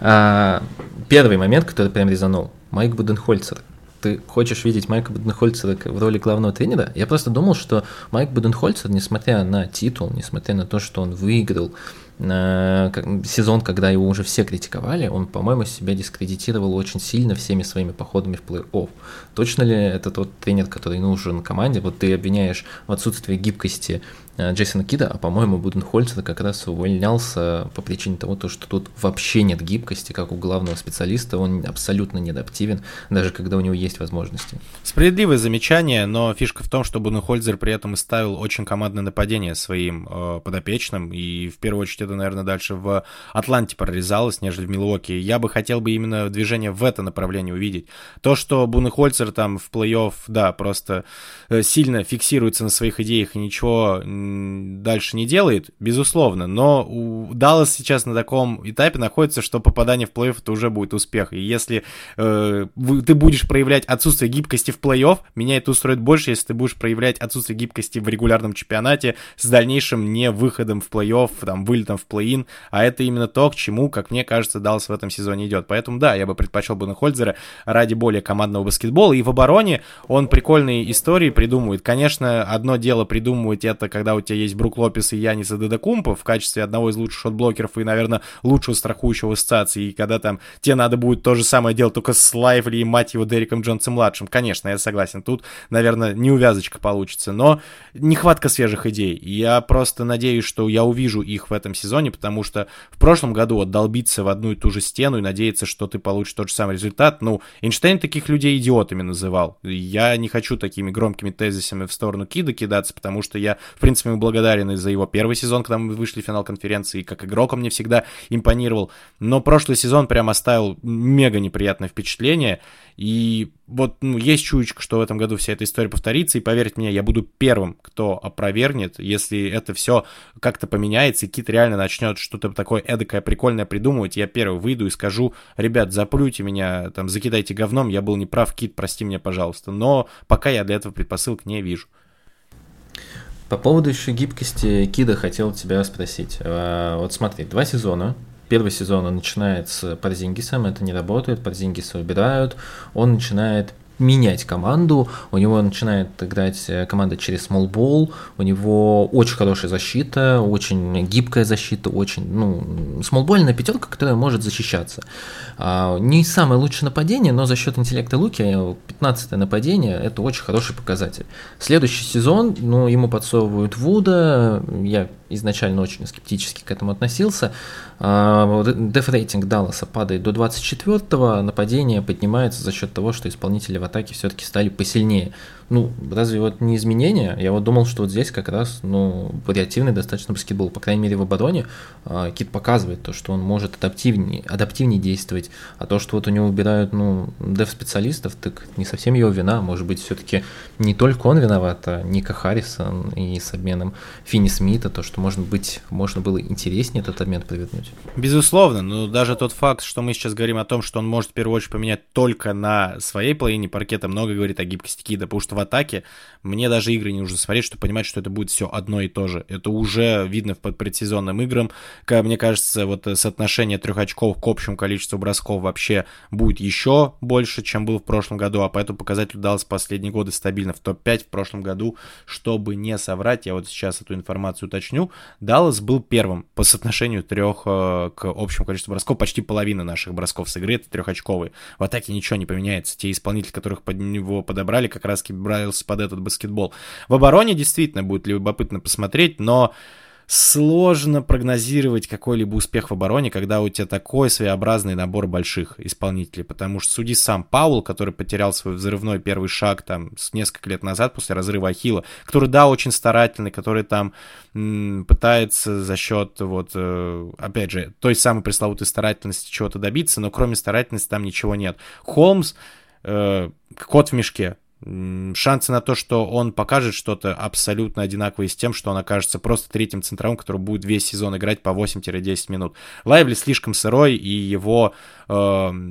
А, первый момент, который прям резанул, Майк Буденхольцер. Ты хочешь видеть Майка Буденхольцера в роли главного тренера? Я просто думал, что Майк Буденхольцер, несмотря на титул, несмотря на то, что он выиграл сезон, когда его уже все критиковали, он, по-моему, себя дискредитировал очень сильно всеми своими походами в плей-офф. Точно ли это тот тренер, который нужен команде? Вот ты обвиняешь в отсутствии гибкости Э, Джейсона Кида, а по-моему Буденхольцер как раз увольнялся по причине того, что тут вообще нет гибкости, как у главного специалиста, он абсолютно неадаптивен, даже когда у него есть возможности. Справедливое замечание, но фишка в том, что Буденхольцер при этом и ставил очень командное нападение своим э, подопечным, и в первую очередь это, наверное, дальше в Атланте прорезалось, нежели в Милуоке. Я бы хотел бы именно движение в это направление увидеть. То, что Буденхольцер там в плей-офф, да, просто э, сильно фиксируется на своих идеях и ничего дальше не делает, безусловно, но у Даллас сейчас на таком этапе находится, что попадание в плей-офф это уже будет успех. И если э, ты будешь проявлять отсутствие гибкости в плей-офф, меня это устроит больше, если ты будешь проявлять отсутствие гибкости в регулярном чемпионате с дальнейшим не выходом в плей-офф, там, вылетом в плей-ин, а это именно то, к чему, как мне кажется, Даллас в этом сезоне идет. Поэтому, да, я бы предпочел Буденхользера ради более командного баскетбола, и в обороне он прикольные истории придумывает. Конечно, одно дело придумывать это, когда у тебя есть Брук Лопес и Янис Адетокумбо в качестве одного из лучших шотблокеров и, наверное, лучшего страхующего ассоциации, и когда там тебе надо будет то же самое делать, только с Лайвли и, мать его, Дериком Джонсом-младшим, конечно, я согласен, тут, наверное, не увязочка получится, но нехватка свежих идей, я просто надеюсь, что я увижу их в этом сезоне, потому что в прошлом году вот долбиться в одну и ту же стену и надеяться, что ты получишь тот же самый результат, ну, Эйнштейн таких людей идиотами называл, я не хочу такими громкими тезисами в сторону Кида кидаться, потому что я, в принципе, ему благодарен и за его первый сезон, когда мы вышли в финал конференции, и как игрок он мне всегда импонировал. Но прошлый сезон прям оставил мега неприятное впечатление. И вот ну, есть чуечка, что в этом году вся эта история повторится. И поверьте мне, я буду первым, кто опровергнет, если это все как-то поменяется, и Кит реально начнет что-то такое эдакое прикольное придумывать. Я первый выйду и скажу, ребят, заплюйте меня, там, закидайте говном, я был неправ, Кит, прости меня, пожалуйста. Но пока я для этого предпосылок не вижу. По поводу еще гибкости Кида хотел тебя спросить. А, вот смотри, два сезона. Первый сезон он начинает с Парзингисом, это не работает, Парзингиса убирают, он начинает менять команду, у него начинает играть э, команда через смолбол, у него очень хорошая защита, очень гибкая защита, очень, ну, смолбольная пятерка, которая может защищаться. А, не самое лучшее нападение, но за счет интеллекта Луки 15 нападение – это очень хороший показатель. Следующий сезон, ну, ему подсовывают Вуда, я изначально очень скептически к этому относился. Деф-рейтинг Далласа падает до 24-го, нападение поднимается за счет того, что исполнители в атаке все-таки стали посильнее. Ну, разве вот не изменение? Я вот думал, что вот здесь как раз, ну, вариативный достаточно баскетбол. По крайней мере, в обороне э, Кит показывает то, что он может адаптивнее, адаптивнее действовать. А то, что вот у него убирают, ну, дев-специалистов, так не совсем его вина. Может быть, все-таки не только он виноват, а Ника Харрисон и с обменом Финни Смита, то, что, может быть, можно было интереснее этот обмен провернуть. Безусловно, но даже тот факт, что мы сейчас говорим о том, что он может в первую очередь поменять только на своей половине паркета, много говорит о гибкости Кида, потому что в атаке, мне даже игры не нужно смотреть, чтобы понимать, что это будет все одно и то же. Это уже видно по предсезонным играм. Как мне кажется, вот соотношение трех очков к общему количеству бросков вообще будет еще больше, чем было в прошлом году, а по этому показателю Даллас последние годы стабильно в топ-5 в прошлом году, чтобы не соврать, я вот сейчас эту информацию уточню, Даллас был первым по соотношению трех э, к общему количеству бросков. Почти половина наших бросков с игры это трехочковые. В атаке ничего не поменяется. Те исполнители, которых под него подобрали, как раз брался под этот баскетбол. В обороне действительно будет любопытно посмотреть, но сложно прогнозировать какой-либо успех в обороне, когда у тебя такой своеобразный набор больших исполнителей, потому что суди сам Паул, который потерял свой взрывной первый шаг там с несколько лет назад после разрыва Ахилла, который, да, очень старательный, который там пытается за счет вот, э, опять же, той самой пресловутой старательности чего-то добиться, но кроме старательности там ничего нет. Холмс, э, кот в мешке, шансы на то, что он покажет что-то абсолютно одинаковое с тем, что он окажется просто третьим центровым, который будет весь сезон играть по 8-10 минут. Лайвли слишком сырой, и его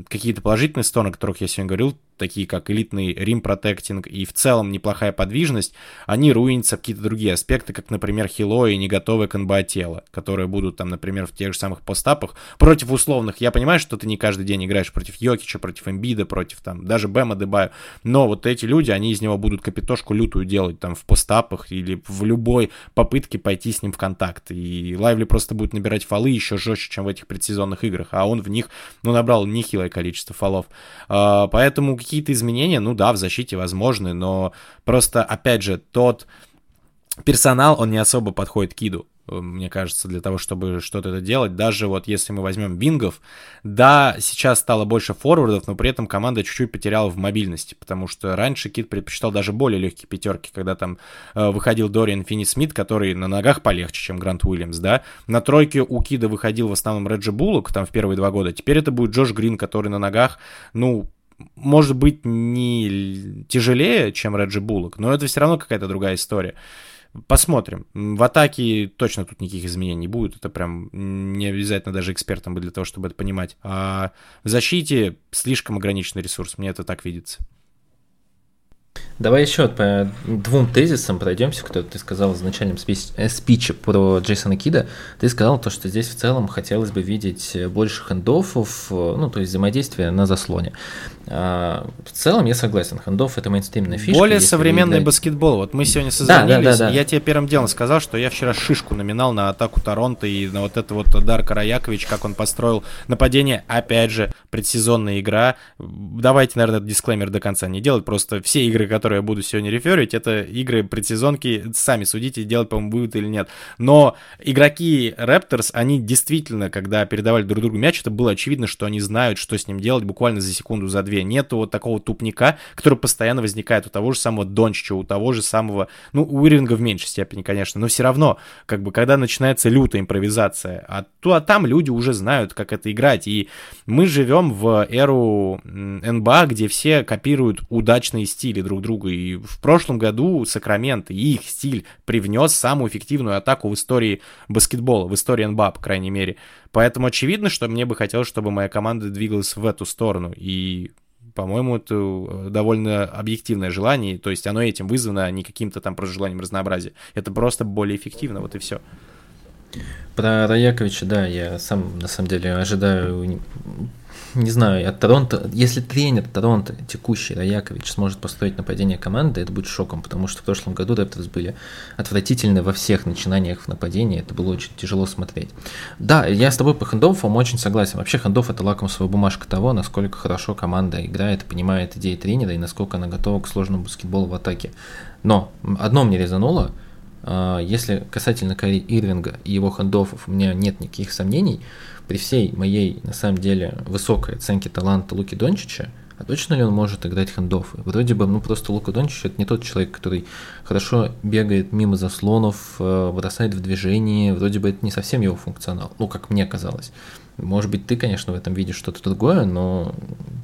какие-то положительные стороны, о которых я сегодня говорил, такие как элитный рим протектинг и в целом неплохая подвижность, они руинятся какие-то другие аспекты, как, например, хило и не готовое к тело, которые будут там, например, в тех же самых постапах против условных. Я понимаю, что ты не каждый день играешь против Йокича, против Эмбида, против там даже Бэма Дебаю, но вот эти люди, они из него будут капитошку лютую делать там в постапах или в любой попытке пойти с ним в контакт. И Лайвли просто будет набирать фолы еще жестче, чем в этих предсезонных играх, а он в них, ну, набрал нехилое количество фолов. А, поэтому какие-то изменения, ну да, в защите возможны, но просто, опять же, тот персонал, он не особо подходит к Иду мне кажется, для того, чтобы что-то это делать. Даже вот если мы возьмем бингов, да, сейчас стало больше форвардов, но при этом команда чуть-чуть потеряла в мобильности, потому что раньше Кит предпочитал даже более легкие пятерки, когда там э, выходил Дориан Финни Смит, который на ногах полегче, чем Грант Уильямс, да. На тройке у Кида выходил в основном Реджи Буллок, там в первые два года. Теперь это будет Джош Грин, который на ногах, ну, может быть, не тяжелее, чем Реджи Буллок, но это все равно какая-то другая история. Посмотрим. В атаке точно тут никаких изменений не будет. Это прям не обязательно даже экспертом быть для того, чтобы это понимать. А в защите слишком ограниченный ресурс. Мне это так видится. Давай еще по двум тезисам пройдемся, кто ты сказал в начальном спич, э, спиче про Джейсона Кида. Ты сказал то, что здесь в целом хотелось бы видеть больше хендофов, ну, то есть взаимодействия на заслоне. А, в целом я согласен, хендофф это мейнстримная фишка. Более современный играть... баскетбол. Вот мы сегодня созвонились, да, да, да, да. я тебе первым делом сказал, что я вчера шишку номинал на атаку Торонто и на вот это вот Дарка Раякович, как он построил нападение. Опять же, предсезонная игра. Давайте, наверное, дисклеймер до конца не делать. Просто все игры, которые я буду сегодня реферить, это игры предсезонки. Сами судите, делать, по-моему, вывод или нет. Но игроки Raptors, они действительно, когда передавали друг другу мяч, это было очевидно, что они знают, что с ним делать буквально за секунду, за две. Нету вот такого тупника, который постоянно возникает у того же самого Дончича, у того же самого, ну, у Ирвинга в меньшей степени, конечно, но все равно, как бы, когда начинается лютая импровизация, а, то, а там люди уже знают, как это играть, и мы живем в эру НБА, где все копируют удачные стили друг друга, и в прошлом году Сакраменто и их стиль привнес самую эффективную атаку в истории баскетбола, в истории НБА, по крайней мере. Поэтому очевидно, что мне бы хотелось, чтобы моя команда двигалась в эту сторону. И по-моему, это э, довольно объективное желание, то есть оно этим вызвано, а не каким-то там просто желанием разнообразия. Это просто более эффективно, вот и все. Про Раяковича, да, я сам на самом деле ожидаю не знаю, от Торонто, если тренер Торонто, текущий Раякович, сможет построить нападение команды, это будет шоком, потому что в прошлом году Raptors были отвратительны во всех начинаниях в нападении, это было очень тяжело смотреть. Да, я с тобой по хендофам очень согласен. Вообще хендоф это лакмусовая бумажка того, насколько хорошо команда играет, понимает идеи тренера и насколько она готова к сложному баскетболу в атаке. Но одно мне резануло, а, если касательно Кари Ирвинга и его хендофов, у меня нет никаких сомнений, при всей моей, на самом деле, высокой оценке таланта Луки Дончича, а точно ли он может играть хендофы? Вроде бы, ну просто Лука Дончич это не тот человек, который хорошо бегает мимо заслонов, э, бросает в движение, вроде бы это не совсем его функционал, ну как мне казалось. Может быть, ты, конечно, в этом видишь что-то другое, но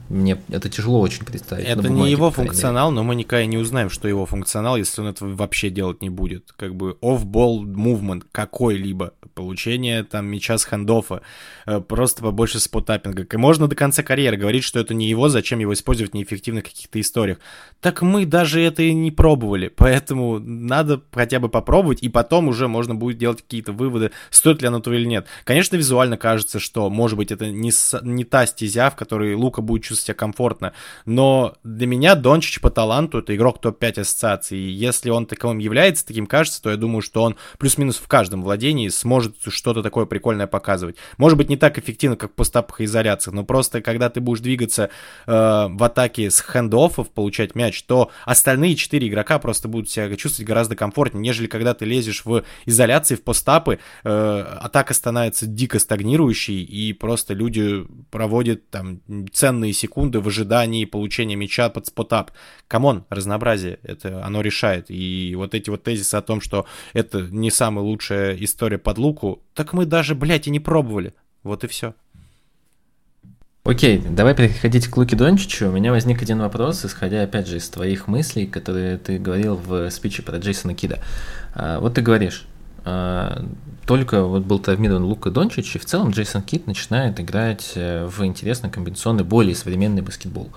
мне это тяжело очень представить. Это бумаге, не его функционал, но мы никогда не узнаем, что его функционал, если он этого вообще делать не будет. Как бы off-ball movement какой-либо, получение там мяча с хендофа, э, просто побольше спотаппинга. И можно до конца карьеры говорить, что это не его, зачем его использовать в неэффективных каких-то историях. Так мы даже это и не пробовали, поэтому надо хотя бы попробовать, и потом уже можно будет делать какие-то выводы, стоит ли оно того или нет. Конечно, визуально кажется, что, может быть, это не, не та стезя, в которой Лука будет чувствовать себя комфортно. Но для меня Дончич по таланту это игрок топ-5 ассоциаций. И если он таковым является, таким кажется, то я думаю, что он плюс-минус в каждом владении сможет что-то такое прикольное показывать. Может быть, не так эффективно, как в постапах и изоляциях, но просто когда ты будешь двигаться э, в атаке с хенд-оффов, получать мяч, то остальные четыре игрока просто будут себя чувствовать гораздо комфортнее, нежели когда ты лезешь в изоляции, в постапы, э, атака становится дико стагнирующей, и просто люди проводят там ценные секунды в ожидании получения мяча под spot-up. Come on, разнообразие, это оно решает. И вот эти вот тезисы о том, что это не самая лучшая история под Луку, так мы даже, блядь, и не пробовали. Вот и все. Окей, давай переходить к Луке Дончичу. У меня возник один вопрос, исходя, опять же, из твоих мыслей, которые ты говорил в спиче про Джейсона Кидда. А, вот ты говоришь, только вот был травмирован Лука Дончич, и в целом Джейсон Кит начинает играть э, в интересный комбинационный, более современный баскетбол.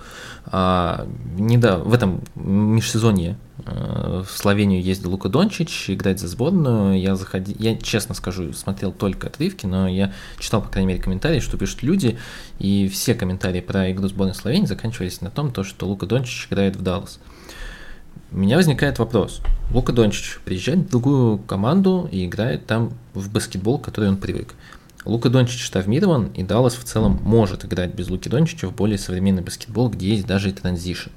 А, не да, в этом межсезонье э, в Словению ездил Лука Дончич играть за сборную. Я заходил, я честно скажу, смотрел только отрывки, но я читал, по крайней мере, комментарии, что пишут люди, и все комментарии про игру сборной Словении заканчивались на том, то, что Лука Дончич играет в Даллас. У меня возникает вопрос. Лука Дончич приезжает в другую команду и играет там в баскетбол, который он привык. Лука Дончич травмирован, и Даллас в целом может играть без Луки Дончича в более современный баскетбол, где есть даже и транзишн.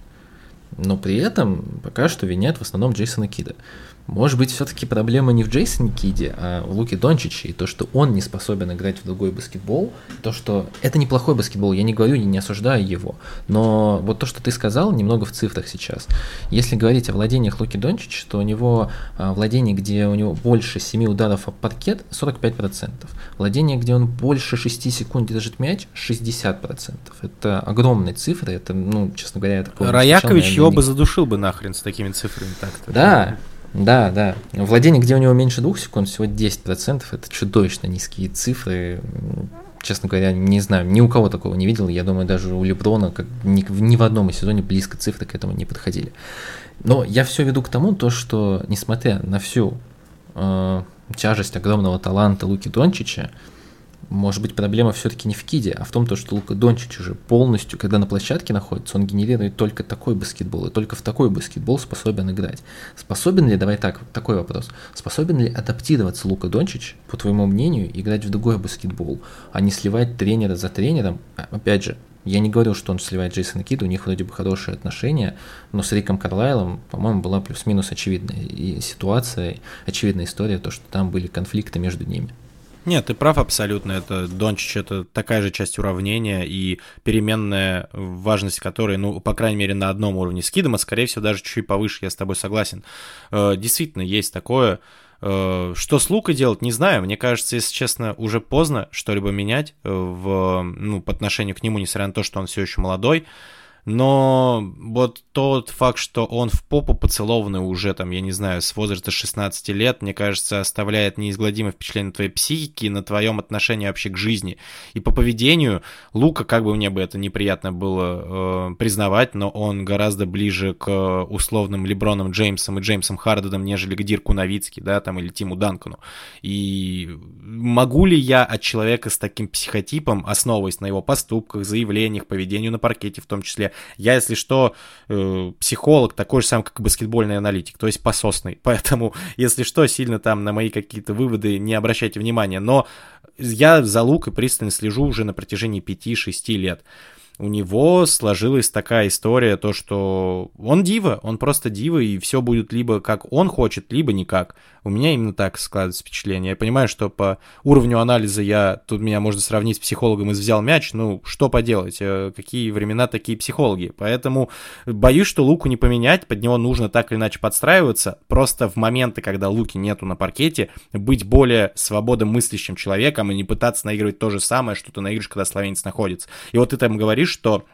Но при этом пока что винят в основном Джейсона Кида. Может быть, все-таки проблема не в Джейсоне Киде, а в Луке Дончиче, и то, что он не способен играть в другой баскетбол, то, что это неплохой баскетбол, я не говорю, не осуждаю его, но вот то, что ты сказал, немного в цифрах сейчас. Если говорить о владениях Луки Дончича, то у него а, владение, где у него больше 7 ударов об паркет, 45%. Владение, где он больше 6 секунд держит мяч, 60%. Это огромные цифры, это, ну, честно говоря, такое... Раякович его бы задушил бы нахрен с такими цифрами так-то. Да, да, да. Владение, где у него меньше двух секунд, всего 10%, это чудовищно низкие цифры. Честно говоря, не знаю, ни у кого такого не видел. Я думаю, даже у Леброна как, ни, ни в одном из сезоне близко цифры к этому не подходили. Но я все веду к тому, то, что несмотря на всю э, тяжесть огромного таланта Луки Дончича, может быть, проблема все-таки не в Киде, а в том, то, что Лука Дончич уже полностью, когда на площадке находится, он генерирует только такой баскетбол, и только в такой баскетбол способен играть. Способен ли, давай так, такой вопрос, способен ли адаптироваться Лука Дончич, по твоему мнению, играть в другой баскетбол, а не сливать тренера за тренером? А, опять же, я не говорю, что он сливает Джейсона Кида, у них вроде бы хорошие отношения, но с Риком Карлайлом, по-моему, была плюс-минус очевидная и ситуация, очевидная история, то, что там были конфликты между ними. Нет, ты прав абсолютно. Это Дончич это такая же часть уравнения и переменная важность которой, ну, по крайней мере, на одном уровне с Кидом, а скорее всего даже чуть повыше, я с тобой согласен. Э, действительно, есть такое. Э, что с Лукой делать, не знаю. Мне кажется, если честно, уже поздно что-либо менять э, в, ну, по отношению к нему, несмотря на то, что он все еще молодой но вот тот факт, что он в попу поцелованный уже, там, я не знаю, с возраста 16 лет, мне кажется, оставляет неизгладимое впечатление на твоей психике, на твоем отношении вообще к жизни. И по поведению Лука, как бы мне бы это неприятно было э, признавать, но он гораздо ближе к условным Леброном Джеймсом и Джеймсом Харденом, нежели к Дирку Новицки, да, там, или Тиму Данкану. И могу ли я от человека с таким психотипом, основываясь на его поступках, заявлениях, поведению на паркете в том числе, я, если что, э, психолог такой же самый, как баскетбольный аналитик, то есть пососный. [laughs] Поэтому, если что, сильно там на мои какие-то выводы не обращайте внимания. Но я за Лукой пристально слежу уже на протяжении 5-6 лет у него сложилась такая история, то что он дива, он просто дива, и все будет либо как он хочет, либо никак. У меня именно так складывается впечатление. Я понимаю, что по уровню анализа я, тут меня можно сравнить с психологом из «Взял мяч», ну, что поделать, э, какие времена такие психологи. Поэтому боюсь, что Луку не поменять, под него нужно так или иначе подстраиваться. Просто в моменты, когда Луки нету на паркете, быть более свободомыслящим человеком и не пытаться наигрывать то же самое, что ты наигрываешь, когда словенец находится. И вот ты там говоришь, что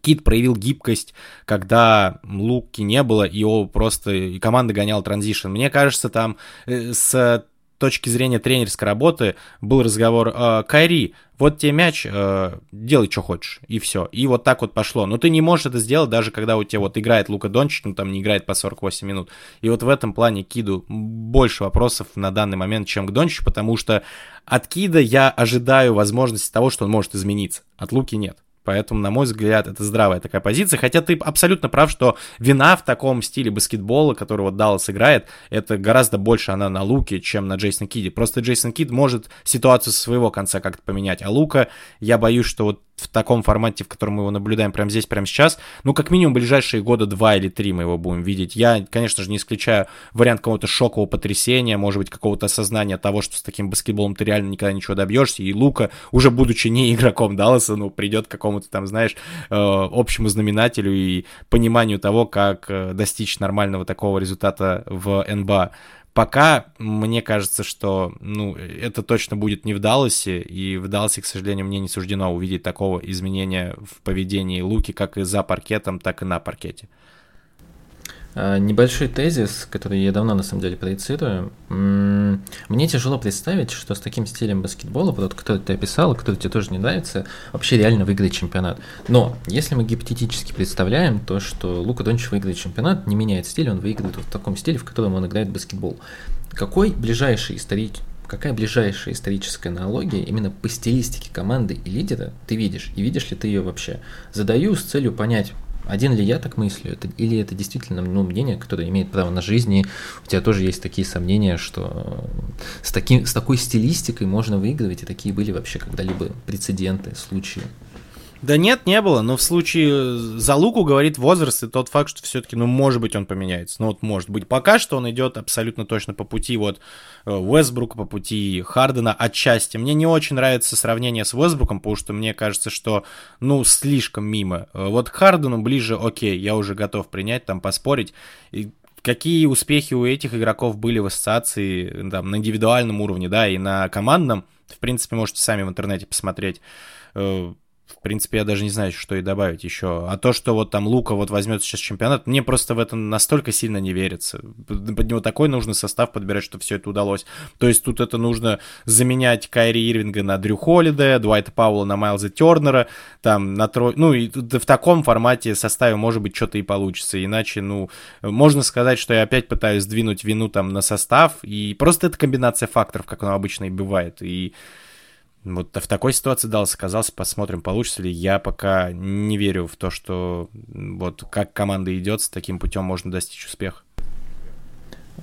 Кит проявил гибкость, когда Луки не было, и его просто и команда гоняла транзишн. Мне кажется, там э, с точки зрения тренерской работы был разговор э, Кайри, вот тебе мяч, э, делай, что хочешь, и все. И вот так вот пошло. Но ты не можешь это сделать, даже когда у тебя вот играет Лука Дончич, ну там не играет по 48 минут. И вот в этом плане Киду больше вопросов на данный момент, чем к Дончичу, потому что от Кида я ожидаю возможности того, что он может измениться. От Луки нет. Поэтому, на мой взгляд, это здравая такая позиция. Хотя ты абсолютно прав, что вина в таком стиле баскетбола, который вот Даллас играет, это гораздо больше она на Луке, чем на Джейсон Киде. Просто Джейсон Кид может ситуацию со своего конца как-то поменять. А Лука, я боюсь, что вот в таком формате, в котором мы его наблюдаем прямо здесь, прямо сейчас, ну, как минимум, ближайшие года два или три мы его будем видеть. Я, конечно же, не исключаю вариант какого-то шокового потрясения, может быть, какого-то осознания того, что с таким баскетболом ты реально никогда ничего добьешься, и Лука, уже будучи не игроком Далласа, ну, придет к какому-то там, знаешь, э, общему знаменателю и пониманию того, как э, достичь нормального такого результата в НБА. Пока мне кажется, что ну, это точно будет не в Далласе, и в Далласе, к сожалению, мне не суждено увидеть такого изменения в поведении Луки как и за паркетом, так и на паркете. А, небольшой тезис, который я давно на самом деле проецирую. Мне тяжело представить, что с таким стилем баскетбола, вот который ты описал, который тебе тоже не нравится, вообще реально выиграть чемпионат. Но если мы гипотетически представляем то, что Лука Дончич выиграет чемпионат, не меняет стиль, он выиграет в таком стиле, в котором он играет баскетбол. Какой ближайший историк, какая ближайшая историческая аналогия именно по стилистике команды и лидера ты видишь? И видишь ли ты ее вообще? Задаю с целью понять, один ли я так мыслю, это, или это действительно ну, мнение, которое имеет право на жизнь, и у тебя тоже есть такие сомнения, что с, таким, с такой стилистикой можно выигрывать, и такие были вообще когда-либо прецеденты, случаи. Да нет, не было, но в случае за Луку говорит возраст и тот факт, что все-таки, ну, может быть, он поменяется. Ну, вот может быть. Пока что он идет абсолютно точно по пути вот э, Уэсбрука, по пути Хардена отчасти. Мне не очень нравится сравнение с Уэсбруком, потому что мне кажется, что, ну, слишком мимо. Э, вот к Хардену ближе, окей, я уже готов принять, там, поспорить. И какие успехи у этих игроков были в ассоциации, там, на индивидуальном уровне, да, и на командном, в принципе, можете сами в интернете посмотреть э, в принципе, я даже не знаю, что и добавить еще. А то, что вот там Лука вот возьмет сейчас чемпионат, мне просто в это настолько сильно не верится. Под него такой нужный состав подбирать, что все это удалось. То есть тут это нужно заменять Кайри Ирвинга на Дрю Холлиде, Дуайта Паула на Майлза Тернера, там на трой... Ну, и в таком формате составе, может быть, что-то и получится. Иначе, ну, можно сказать, что я опять пытаюсь сдвинуть вину там на состав, и просто это комбинация факторов, как оно обычно и бывает. И вот в такой ситуации Даллас оказался, посмотрим, получится ли. Я пока не верю в то, что вот как команда идет, с таким путем можно достичь успеха.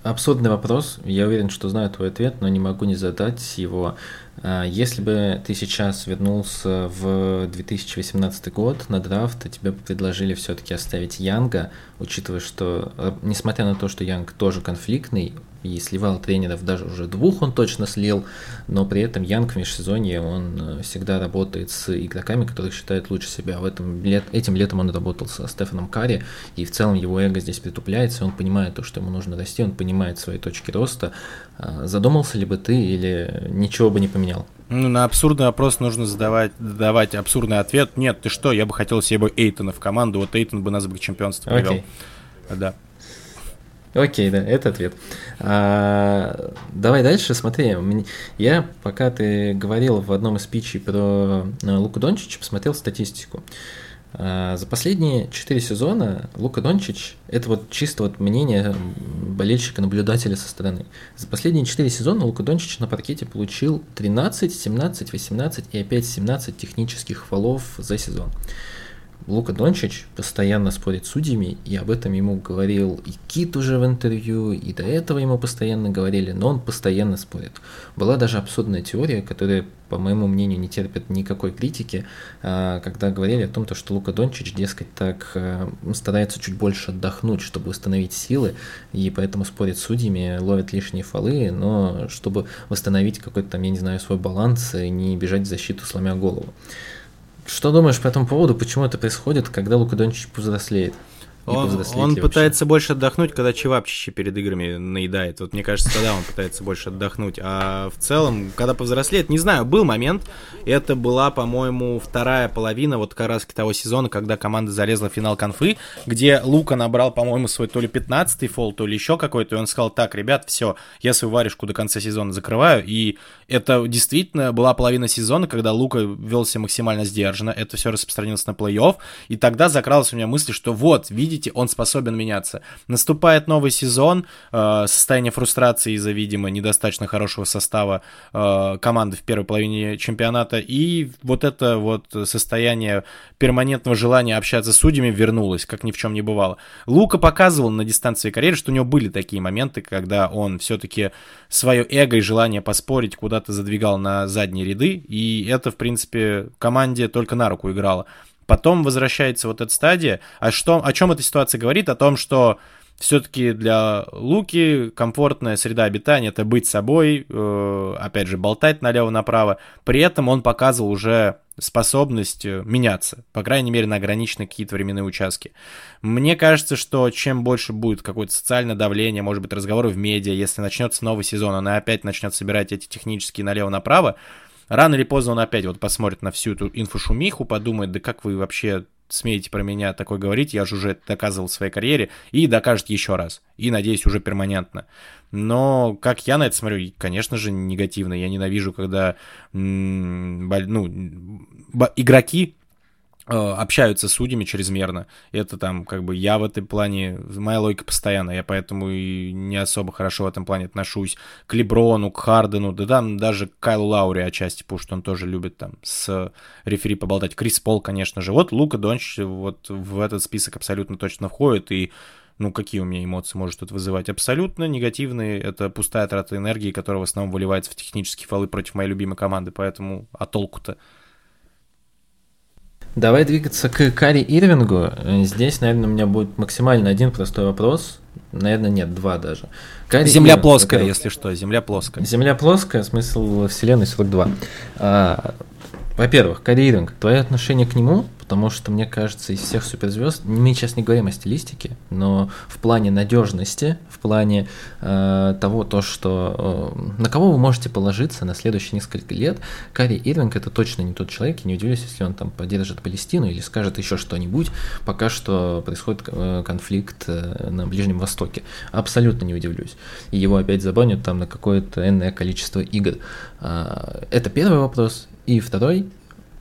Абсурдный вопрос. Я уверен, что знаю твой ответ, но не могу не задать его. А, если бы ты сейчас вернулся в 2018 год на драфт, и тебе предложили все-таки оставить Янга, учитывая, что, э, несмотря на то, что Янг тоже конфликтный, и сливал тренеров, даже уже двух он точно слил, но при этом Янг в межсезонье, он э, всегда работает с игроками, которых считает лучше себя. В этом лет, этим летом он работал со Стефаном Карри, и в целом его эго здесь притупляется, он понимает то, что ему нужно расти, он понимает свои точки роста. А, задумался ли бы ты или ничего бы не поменял? Ну, на абсурдный вопрос нужно задавать, давать абсурдный ответ. Нет, ты что, я бы хотел себе Эйтона в команду, вот Эйтон бы нас бы к чемпионству привел. Okay. Да. Окей, да, это ответ. А, давай дальше, смотри. Я, пока ты говорил в одном из спичей про э, Луку Дончича, посмотрел статистику. А, за последние 4 сезона Лука Дончич, это вот чисто вот мнение болельщика-наблюдателя со стороны. За последние 4 сезона Лука Дончич на паркете получил 13, 17, 18 и опять 17 технических фолов за сезон. Лука Дончич постоянно спорит с судьями, и об этом ему говорил и Кит уже в интервью, и до этого ему постоянно говорили, но он постоянно спорит. Была даже абсурдная теория, которая, по моему мнению, не терпит никакой критики, а, когда говорили о том, что Лука Дончич, дескать, так а, старается чуть больше отдохнуть, чтобы восстановить силы, и поэтому спорит с судьями, ловит лишние фолы, но чтобы восстановить какой-то там, я не знаю, свой баланс и не бежать в защиту, сломя голову. Что думаешь по этому поводу? Почему это происходит, когда Лука Дончич повзрослеет? Он, он пытается больше отдохнуть, когда Чевапчичи перед играми наедает. Вот мне кажется, тогда он пытается больше отдохнуть. А в целом, когда повзрослеет, не знаю, был момент. Это была, по-моему, вторая половина вот как раз того сезона, когда команда залезла в финал конфы, где Лука набрал, по-моему, свой то ли 15-й фол, то ли еще какой-то. И он сказал, так, ребят, все, я свою варежку до конца сезона закрываю. И это действительно была половина сезона, когда Лука велся максимально сдержанно, это все распространилось на плей-офф, и тогда закралась у меня мысль, что вот, видите, он способен меняться. Наступает новый сезон, э, состояние фрустрации из-за, видимо, недостаточно хорошего состава э, команды в первой половине чемпионата, и вот это вот состояние перманентного желания общаться с судьями вернулось, как ни в чем не бывало. Лука показывал на дистанции карьеры, что у него были такие моменты, когда он все-таки свое эго и желание поспорить куда куда-то задвигал на задние ряды, и это, в принципе, команде только на руку играло. Потом возвращается вот эта стадия. А что, о чем эта ситуация говорит? О том, что все-таки для Луки комфортная среда обитания это быть собой, э, опять же, болтать налево-направо. При этом он показывал уже способность э, меняться, по крайней мере, на ограниченные какие-то временные участки. Мне кажется, что чем больше будет какое-то социальное давление, может быть, разговоры в медиа, если начнется новый сезон, он опять начнет собирать эти технические налево-направо, рано или поздно он опять вот посмотрит на всю эту инфошумиху, подумает, да как вы вообще смеете про меня такое говорить, я же уже доказывал в своей карьере, и докажет еще раз, и, надеюсь, уже перманентно. Но как я на это смотрю, конечно же, негативно. Я ненавижу, когда ну, игроки общаются с судьями чрезмерно. Это там, как бы, я в этом плане, моя логика постоянная, я поэтому и не особо хорошо в этом плане отношусь к Леброну, к Хардену, да там даже к Кайлу Лаури отчасти, потому что он тоже любит там с рефери поболтать. Крис Пол, конечно же. Вот Лука Донч вот в этот список абсолютно точно входит, и ну, какие у меня эмоции может тут вызывать? Абсолютно негативные. Это пустая трата энергии, которая в основном выливается в технические фолы против моей любимой команды. Поэтому, а толку-то? Давай двигаться к Кари Ирвингу. Здесь, наверное, у меня будет максимально один простой вопрос. Наверное, нет, два даже. Кари Земля Ирвинг, плоская, если что, Земля плоская. Земля плоская, смысл Вселенной 42. А, во-первых, Кари Ирвинг, твое отношение к нему потому что, мне кажется, из всех суперзвезд, мы сейчас не говорим о стилистике, но в плане надежности, в плане э, того, то, что э, на кого вы можете положиться на следующие несколько лет, Карри Ирвинг это точно не тот человек, и не удивлюсь, если он там поддержит Палестину или скажет еще что-нибудь, пока что происходит э, конфликт э, на Ближнем Востоке. Абсолютно не удивлюсь. И его опять забанят там на какое-то энное количество игр. Э, это первый вопрос. И второй,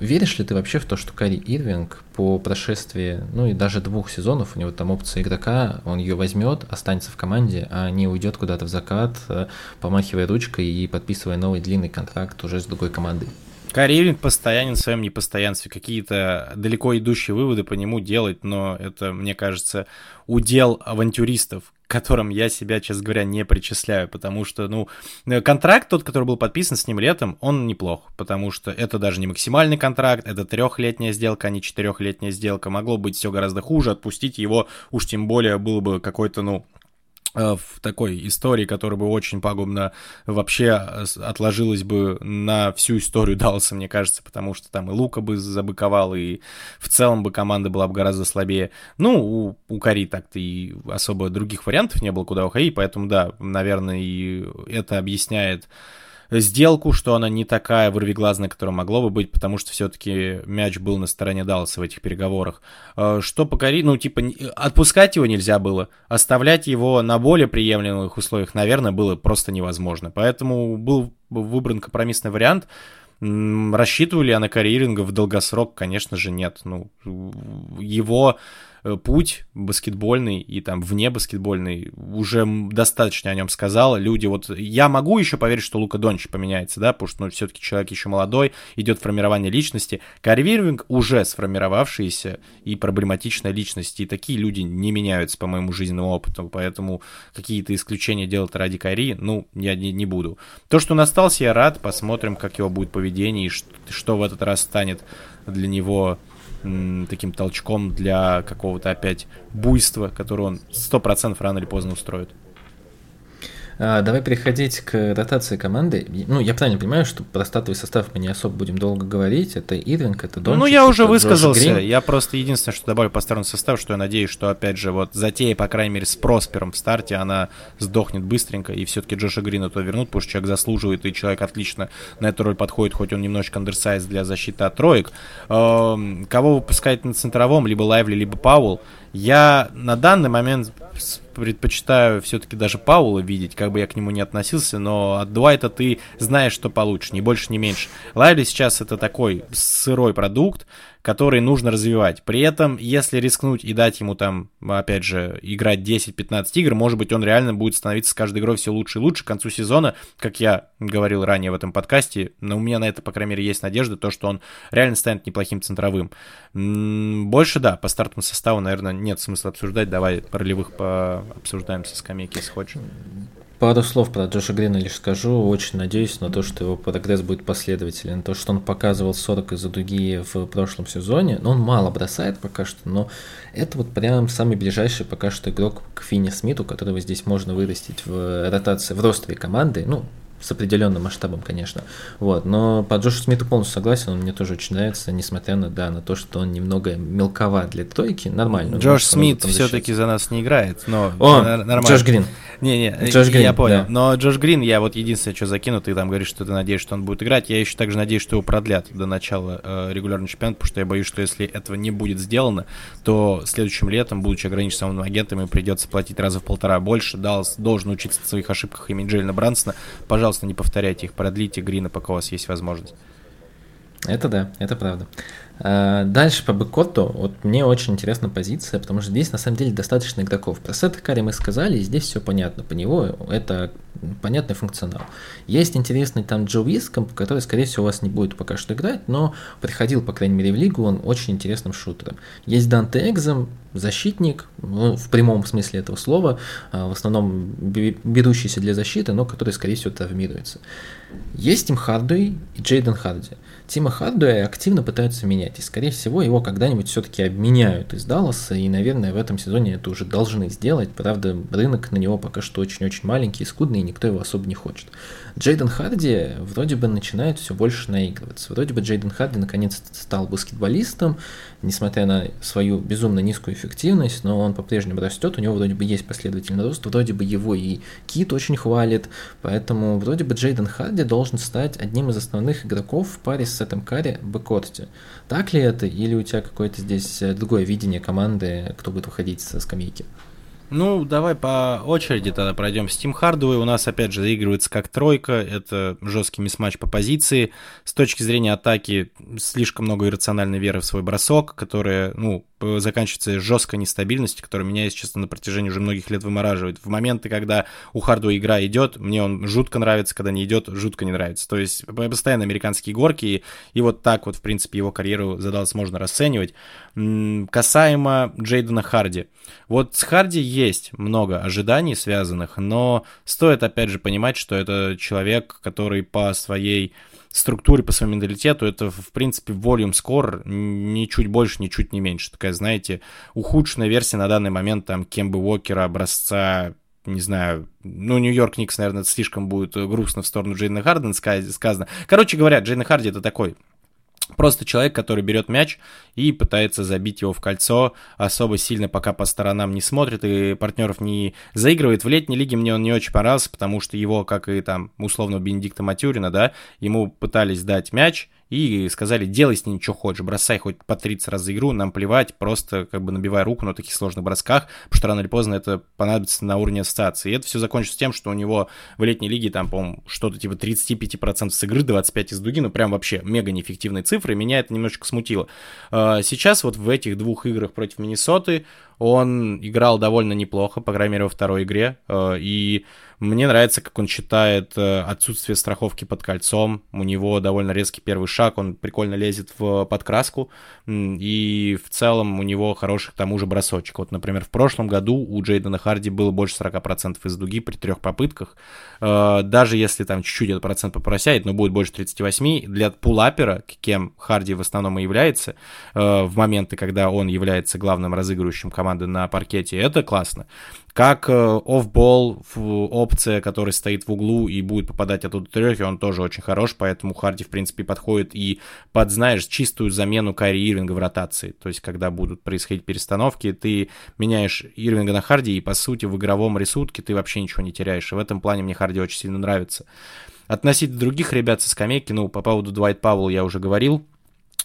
Веришь ли ты вообще в то, что Кари Ирвинг по прошествии, ну и даже двух сезонов, у него там опция игрока, он ее возьмет, останется в команде, а не уйдет куда-то в закат, э, помахивая ручкой и подписывая новый длинный контракт уже с другой командой? Кари Ирвинг постоянен в своем непостоянстве. Какие-то далеко идущие выводы по нему делать, но это, мне кажется, удел авантюристов, которым я себя, честно говоря, не причисляю, потому что, ну, контракт тот, который был подписан с ним летом, он неплох, потому что это даже не максимальный контракт, это трехлетняя сделка, а не четырехлетняя сделка. Могло быть все гораздо хуже, отпустить его уж тем более было бы какой-то, ну, Э, в такой истории, которая бы очень пагубно вообще э, отложилась бы на всю историю [laughs] Далласа, мне кажется, потому что там и Лука бы забыковал, и в целом бы команда была бы гораздо слабее. Ну, у, у Кари так-то и особо других вариантов не было, куда уходить, поэтому, да, наверное, и это объясняет сделку, что она не такая вырвиглазная, которая могло бы быть, потому что все-таки мяч был на стороне Далласа в этих переговорах. Э, что по Кари, ну, типа, отпускать его нельзя было, оставлять его на более приемлемых условиях, наверное, было просто невозможно. Поэтому был выбран компромиссный вариант. Рассчитывали ли на карьеринга в долгосрок? Конечно же, нет. Ну, его Э, путь баскетбольный и там вне баскетбольный, уже достаточно о нем сказал. Люди, вот я могу еще поверить, что Лука Дончич поменяется, да, потому что ну, все-таки человек еще молодой, идет формирование личности. Карри уже сформировавшиеся и проблематичная личность, и такие люди не меняются по моему жизненному опыту, поэтому какие-то исключения делать ради Кари, ну, я не, не буду. То, что он остался, я рад, посмотрим, как его будет поведение и что, что в этот раз станет для него таким толчком для какого-то опять буйства, которое он 100% рано или поздно устроит. А, давай переходить к ротации команды. Ну, я правильно понимаю, что про статовый состав мы не особо будем долго говорить. Это Ирвинг, это Дончич. Ну, я уже высказался. Я просто единственное, что добавлю по старому составу, что я надеюсь, что, опять же, вот затея, по крайней мере, с Проспером в старте, она сдохнет быстренько, и все-таки Джоша Грина то вернут, потому что человек заслуживает, и человек отлично на эту роль подходит, хоть он немножечко андерсайз для защиты от троек. Эм, кого выпускать на центровом, либо Лайвли, либо Пауэлл, я на данный момент предпочитаю все-таки даже Паула видеть, как бы я к нему не относился, но от Дуайта ты знаешь, что получше, ни больше, ни меньше. Лайли сейчас это такой сырой продукт, который нужно развивать. При этом, если рискнуть и дать ему там, опять же, играть 10-15 игр, может быть, он реально будет становиться с каждой игрой все лучше и лучше к концу сезона, как я говорил ранее в этом подкасте, но у меня на это, по крайней мере, есть надежда, то, что он реально станет неплохим центровым. Больше, да, по стартовому составу, наверное, нет смысла обсуждать, давай ролевых обсуждаем со скамейки, если хочешь. Пару слов про Джоша Грина лишь скажу. Очень надеюсь на то, что его прогресс будет последователен. То, что он показывал 40 из-за дуги в прошлом сезоне, но он мало бросает пока что, но это вот прям самый ближайший пока что игрок к Финни Смиту, которого здесь можно вырастить в ротации, в ростере команды. Ну, с определенным масштабом, конечно. Вот. Но по Джошу Смиту полностью согласен, он мне тоже очень нравится, несмотря на, да, на то, что он немного мелковат для тройки, нормально. Джош Смит все-таки за нас не играет, но О, нормально. Джош Грин. Не-не, Джош Грин, я понял. Да. Но Джош Грин, я вот единственное, что закину, ты там говоришь, что ты надеешься, что он будет играть. Я еще также надеюсь, что его продлят до начала э, регулярного чемпионата, потому что я боюсь, что если этого не будет сделано, то следующим летом, будучи ограниченным самым агентом, ему придется платить раза в полтора больше. Даллас должен учиться в своих ошибках имени Джейлина Брансона. Пожалуйста, не повторяйте их, продлите Грина, пока у вас есть возможность. Это да, это правда. А, дальше по бэккорту, вот мне очень интересна позиция, потому что здесь на самом деле достаточно игроков. Про Сета Карри мы сказали, и здесь все понятно. По него это понятный функционал. Есть интересный там Джо Виском, который, скорее всего, у вас не будет пока что играть, но приходил, по крайней мере, в лигу, он очень интересным шутером. Есть Данте Экзем, защитник, ну, в прямом смысле этого слова, а, в основном берущийся для защиты, но который, скорее всего, травмируется. Есть Тим Хардуэй и Джейден Харди. Тима Хардуэя активно пытаются менять, и, скорее всего, его когда-нибудь все-таки обменяют из Далласа, и, наверное, в этом сезоне это уже должны сделать. Правда, рынок на него пока что очень-очень маленький и скудный, и никто его особо не хочет. Джейден Харди вроде бы начинает все больше наигрываться. Вроде бы Джейден Харди наконец-то стал баскетболистом, несмотря на свою безумно низкую эффективность, но он по-прежнему растет, у него вроде бы есть последовательный рост, вроде бы его и Кит очень хвалит, поэтому вроде бы Джейден Харди должен стать одним из основных игроков в паре с Сетом Карри в. Так ли это, или у тебя какое-то здесь э, другое видение команды, кто будет выходить со скамейки? Ну, давай по очереди тогда пройдем. Steam Hardware у нас, опять же, заигрывается как тройка. Это жесткий мисс-матч по позиции. С точки зрения атаки, слишком много иррациональной веры в свой бросок, которая, ну, заканчивается жесткой нестабильностью, которая меня, если честно, на протяжении уже многих лет вымораживает. В моменты, когда у Хардуа игра идет, мне он жутко нравится, когда не идет, жутко не нравится. То есть постоянно американские горки, и, и вот так вот, в принципе, его карьеру задалось можно расценивать. Касаемо Джейдена Харди. Вот с Харди есть много ожиданий связанных, но стоит, опять же, понимать, что это человек, который по своей структуре, по своему менталитету, это, в принципе, volume score ни чуть больше, ни чуть не меньше. Такая, знаете, ухудшенная версия на данный момент там Кембы Уокера, образца не знаю, ну, Нью-Йорк Никс, наверное, слишком будет грустно в сторону Джейна Хардена сказано. Короче говоря, Джейна Харди это такой Просто человек, который берет мяч и пытается забить его в кольцо, особо сильно пока по сторонам не смотрит и партнеров не заигрывает. В летней лиге мне он не очень понравился, потому что его, как и там условно Бенедикта Матюрина, да, ему пытались дать мяч, и сказали, делай с ним что хочешь, бросай хоть по 30 раз за игру, нам плевать, просто как бы набивай руку на таких сложных бросках, потому что рано или поздно это понадобится на уровне ассоциации. И это все закончится тем, что у него в летней лиге там, по-моему, что-то типа 35% с игры, 25 из дуги, ну прям вообще мега неэффективные цифры, меня это немножечко смутило. А, сейчас вот в этих двух играх против Миннесоты он играл довольно неплохо, по крайней мере, во второй игре. Э, и мне нравится, как он читает э, отсутствие страховки под кольцом. У него довольно резкий первый шаг, он прикольно лезет в подкраску. И в целом у него хороший к тому же бросочек. Вот, например, в прошлом году у Джейдена Харди было больше 40% из дуги при трех попытках. Э, даже если там чуть-чуть этот процент попросяет, но будет больше 38, для пулапера, кем Харди в основном и является, в моменты, когда он является главным разыгрывающим команды на паркете, это классно. Как офбол, э, опция, которая стоит в углу и будет попадать оттуда трехи, он тоже очень хорош, поэтому Харди, в принципе, подходит и под, знаешь, чистую замену Кари Ирвинга в ротации. То есть, когда будут происходить перестановки, ты меняешь Ирвинга на Харди, и, по сути, в игровом рисунке ты вообще ничего не теряешь. И в этом плане мне Харди очень сильно нравится. Относительно других ребят со скамейки, ну, по поводу Дуайт Пауэлл я уже говорил,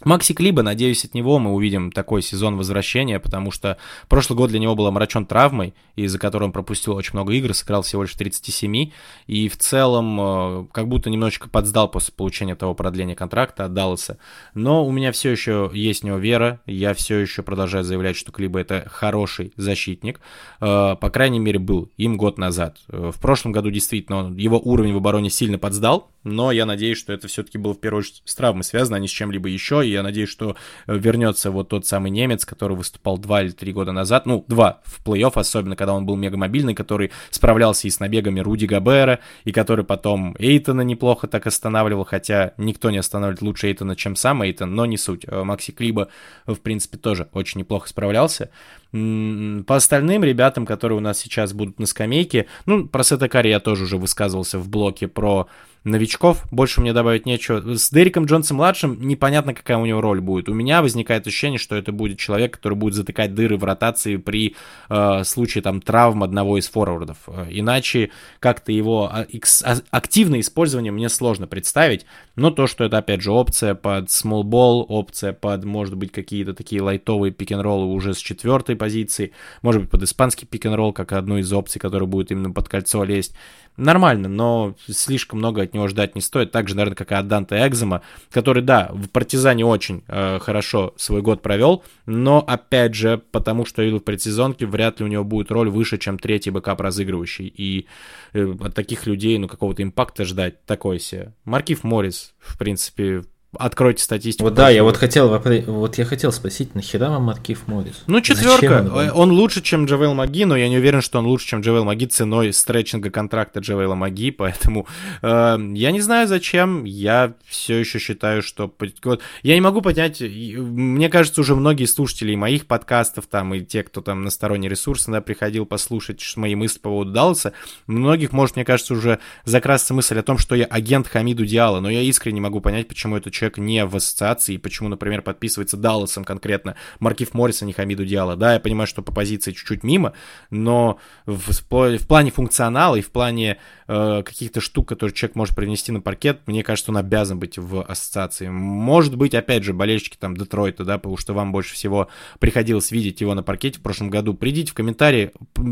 Макси Клиба, надеюсь, от него мы увидим такой сезон возвращения, потому что прошлый год для него был омрачен травмой, из-за которой он пропустил очень много игр, сыграл всего лишь 37, и в целом э, как будто немножечко подсдал после получения того продления контракта от Далласа. Но у меня все еще есть в него вера, я все еще продолжаю заявлять, что Клиба это хороший защитник, э, по крайней мере был им год назад. Э, в прошлом году действительно его уровень в обороне сильно подсдал, но я надеюсь, что это все-таки было в первую очередь с травмой связано, а не с чем-либо еще, и я надеюсь, что э, вернется вот тот самый немец, который выступал два или три года назад, ну, два в плей-офф, особенно когда он был мегамобильный, который справлялся и с набегами Руди Габера, и который потом Эйтона неплохо так останавливал, хотя никто не останавливает лучше Эйтона, чем сам Эйтон, но не суть. Э, Макси Клиба, в принципе, тоже очень неплохо справлялся. По остальным ребятам, которые у нас сейчас будут на скамейке, ну, про Сетакари я тоже уже высказывался в блоке про новичков, больше мне добавить нечего. С Дериком Джонсом-младшим непонятно, какая у него роль будет. У меня возникает ощущение, что это будет человек, который будет затыкать дыры в ротации при э, случае там травм одного из форвардов. Э, иначе как-то его а, а, активное использование мне сложно представить, но то, что это опять же опция под small ball, опция под, может быть, какие-то такие лайтовые пик-н-роллы уже с четвертой позиции, может быть, под испанский пик-н-ролл, как одну из опций, которая будет именно под кольцо лезть нормально, но слишком много от него ждать не стоит. Так же, наверное, как и от Данте Экзама, который, да, в Партизане очень э, хорошо свой год провел, но, опять же, потому что вижу в предсезонке, вряд ли у него будет роль выше, чем третий бэкап разыгрывающий. И э, от таких людей, ну, какого-то импакта ждать такой себе. Маркив Моррис, в принципе, Откройте статистику. Вот да, я вот хотел, вот я хотел спросить, нахера вам Маркив Моррис? Ну, четверка. Он, он лучше, чем Джавел Маги, но я не уверен, что он лучше, чем Джавел Маги ценой стретчинга контракта Джавела Маги, [laughs] поэтому э, я не знаю зачем, я все еще считаю, что... Вот, я не могу понять, мне кажется, уже многие слушатели моих подкастов, там, и те, кто там на сторонние ресурсы да, приходил послушать мои мысли по поводу Далласа, многих, может, мне кажется, уже закрасться мысль о том, что я агент Хамиду Диала, но я искренне могу понять, почему это человек не в ассоциации, и почему, например, подписывается Далласом конкретно Маркив Морриса, не Хамиду Диала. Да, я понимаю, что по позиции чуть-чуть мимо, но в, в плане функционала и в плане э, каких-то штук, которые человек может принести на паркет, мне кажется, он обязан быть в ассоциации. Может быть, опять же, болельщики там Детройта, да, потому что вам больше всего приходилось видеть его на паркете в прошлом году. Придите в комментарии,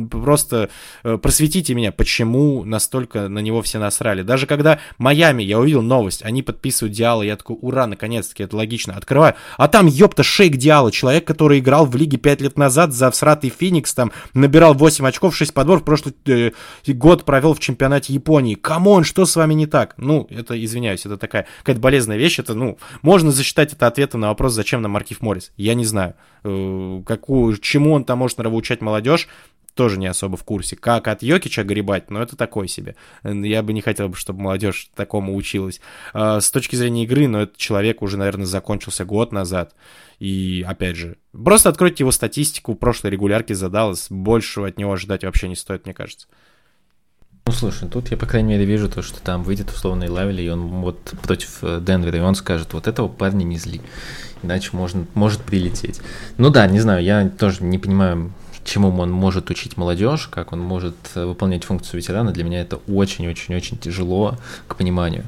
просто э, просветите меня, почему настолько на него все насрали. Даже когда Майами, я увидел новость, они подписывают Диалло, я такой, ура, наконец-таки, это логично. Открываю. А там, ёпта, Шейк Диалло, человек, который играл в лиге 5 лет назад за всратый Феникс, там, набирал 8 очков, 6 подборов, прошлый э, год провел в чемпионате Японии. Come on, что с вами не так? Ну, это, извиняюсь, это такая какая-то болезненная вещь, это, ну, можно засчитать это ответом на вопрос, зачем нам Маркифф Моррис. Я не знаю, э, какую, чему он там может нравоучать молодежь, тоже не особо в курсе. Как от Йокича гребать, но это такой себе. Я бы не хотел, чтобы молодежь такому училась. А, с точки зрения игры, но этот человек уже, наверное, закончился год назад. И, опять же, просто откройте его статистику прошлой регулярки задалось. Большего от него ожидать вообще не стоит, мне кажется. Ну, слушай, тут я, по крайней мере, вижу то, что там выйдет условный лавель, и он вот против э, Денвера, и он скажет, вот этого парня не зли, иначе можно, может прилететь. Ну да, не знаю, я тоже не понимаю, чему он может учить молодежь, как он может э, выполнять функцию ветерана, для меня это очень-очень-очень тяжело к пониманию.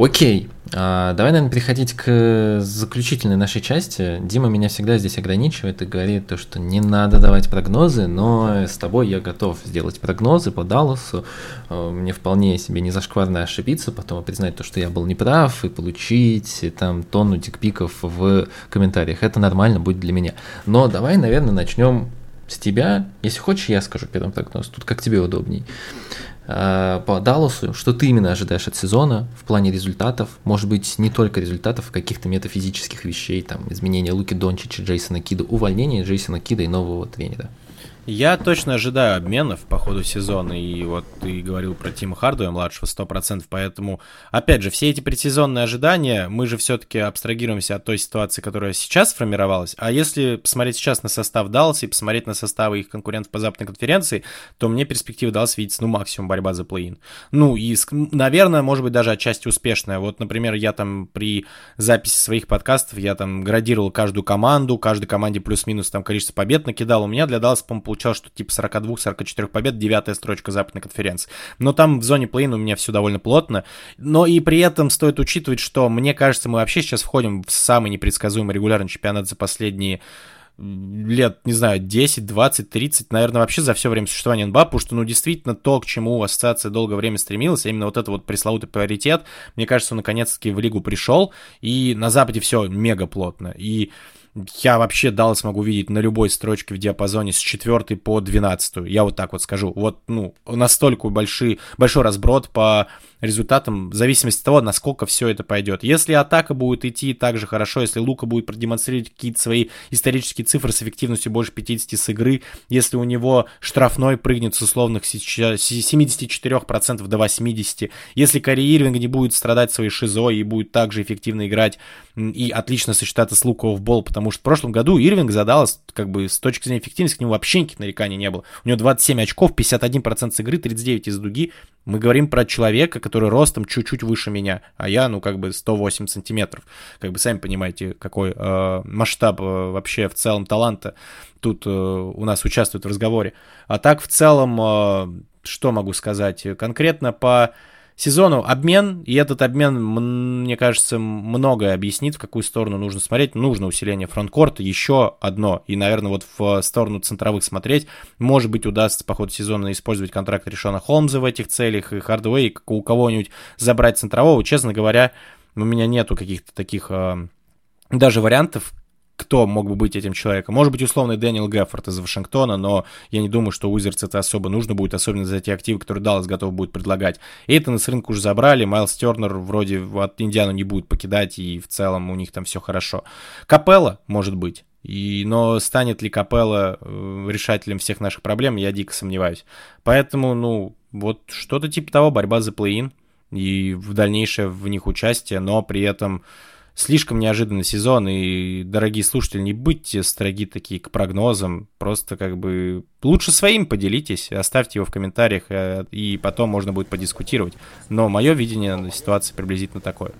Окей, а, давай, наверное, переходить к заключительной нашей части. Дима меня всегда здесь ограничивает и говорит то, что не надо давать прогнозы, но с тобой я готов сделать прогнозы по Далласу. А, мне вполне себе не зашкварно ошибиться, потом признать то, что я был неправ, и получить там тонну дикпиков в комментариях. Это нормально будет для меня. Но давай, наверное, начнем с тебя. Если хочешь, я скажу первым прогноз. Тут как тебе удобней. А, по Далласу, что ты именно ожидаешь от сезона в плане результатов? Может быть, не только результатов, а каких-то метафизических вещей, там, изменения Луки Дончича, Джейсона Кида, увольнения Джейсона Кида и нового тренера. Я точно ожидаю обменов по ходу сезона, и вот ты говорил про Тима Хардуя младшего 100%, поэтому, опять же, все эти предсезонные ожидания, мы же все-таки абстрагируемся от той ситуации, которая сейчас сформировалась, а если посмотреть сейчас на состав Далласа и посмотреть на составы их конкурентов по западной конференции, то мне перспектива Даллас видится, ну, максимум борьба за плей-ин. Ну, и, наверное, может быть, даже отчасти успешная. Вот, например, я там при записи своих подкастов, я там градировал каждую команду, каждой команде плюс-минус там количество побед накидал, у меня для Далласа, по-моему, получалось, что типа 42-44 побед, девятая строчка западной конференции. Но там в зоне плей у меня все довольно плотно. Но и при этом стоит учитывать, что мне кажется, мы вообще сейчас входим в самый непредсказуемый регулярный чемпионат за последние лет, не знаю, 10, 20, 30, наверное, вообще за все время существования НБА, потому что, ну, действительно, то, к чему ассоциация долгое время стремилась, а именно вот это вот пресловутый приоритет, мне кажется, он наконец-таки в лигу пришел, и на Западе все мега плотно, и я вообще Даллас могу видеть на любой строчке в диапазоне с 4 по 12. Я вот так вот скажу. Вот, ну, настолько большой, большой разброд по результатам в зависимости от того, насколько все это пойдет. Если атака будет идти так же хорошо, если Лука будет продемонстрировать какие-то свои исторические цифры с эффективностью больше 50 с игры, если у него штрафной прыгнет с условных 74% до 80%, если Кари Ирвинг не будет страдать своей шизой и будет также эффективно играть и отлично сочетаться с Лука в бол, потому что в прошлом году Ирвинг задалась, как бы, с точки зрения эффективности, к нему вообще никаких нареканий не было. У него 27 очков, 51% с игры, 39 из дуги. Мы говорим про человека, который ростом чуть-чуть выше меня, а я, ну, как бы 108 сантиметров. Как бы сами понимаете, какой э, масштаб э, вообще в целом таланта тут э, у нас участвует в разговоре. А так, в целом, э, что могу сказать? Конкретно по сезону обмен, и этот обмен, мне кажется, многое объяснит, в какую сторону нужно смотреть. Нужно усиление фронткорта, еще одно, и, наверное, вот в сторону центровых смотреть. Может быть, удастся по ходу сезона использовать контракт Решона Холмза в этих целях, и Хардвей, у кого-нибудь забрать центрового. Честно говоря, у меня нету каких-то таких а, даже вариантов, кто мог бы быть этим человеком. Может быть, условный Дэниел Геффорд из Вашингтона, но я не думаю, что Уизерс это особо нужно будет, особенно за те активы, которые Даллас готов будет предлагать. Эйтона с рынка уже забрали, Майлз Тернер вроде от Индиану не будет покидать, и в целом у них там все хорошо. Капелла, может быть. И, но станет ли Капелла э, решателем всех наших проблем, я дико сомневаюсь. Поэтому, ну, вот что-то типа того, борьба за плей-ин и в дальнейшее в них участие, но при этом слишком неожиданный сезон, и, дорогие слушатели, не будьте строги такие к прогнозам, просто как бы лучше своим поделитесь, оставьте его в комментариях, э, и потом можно будет подискутировать. Но мое видение ситуации приблизительно такое.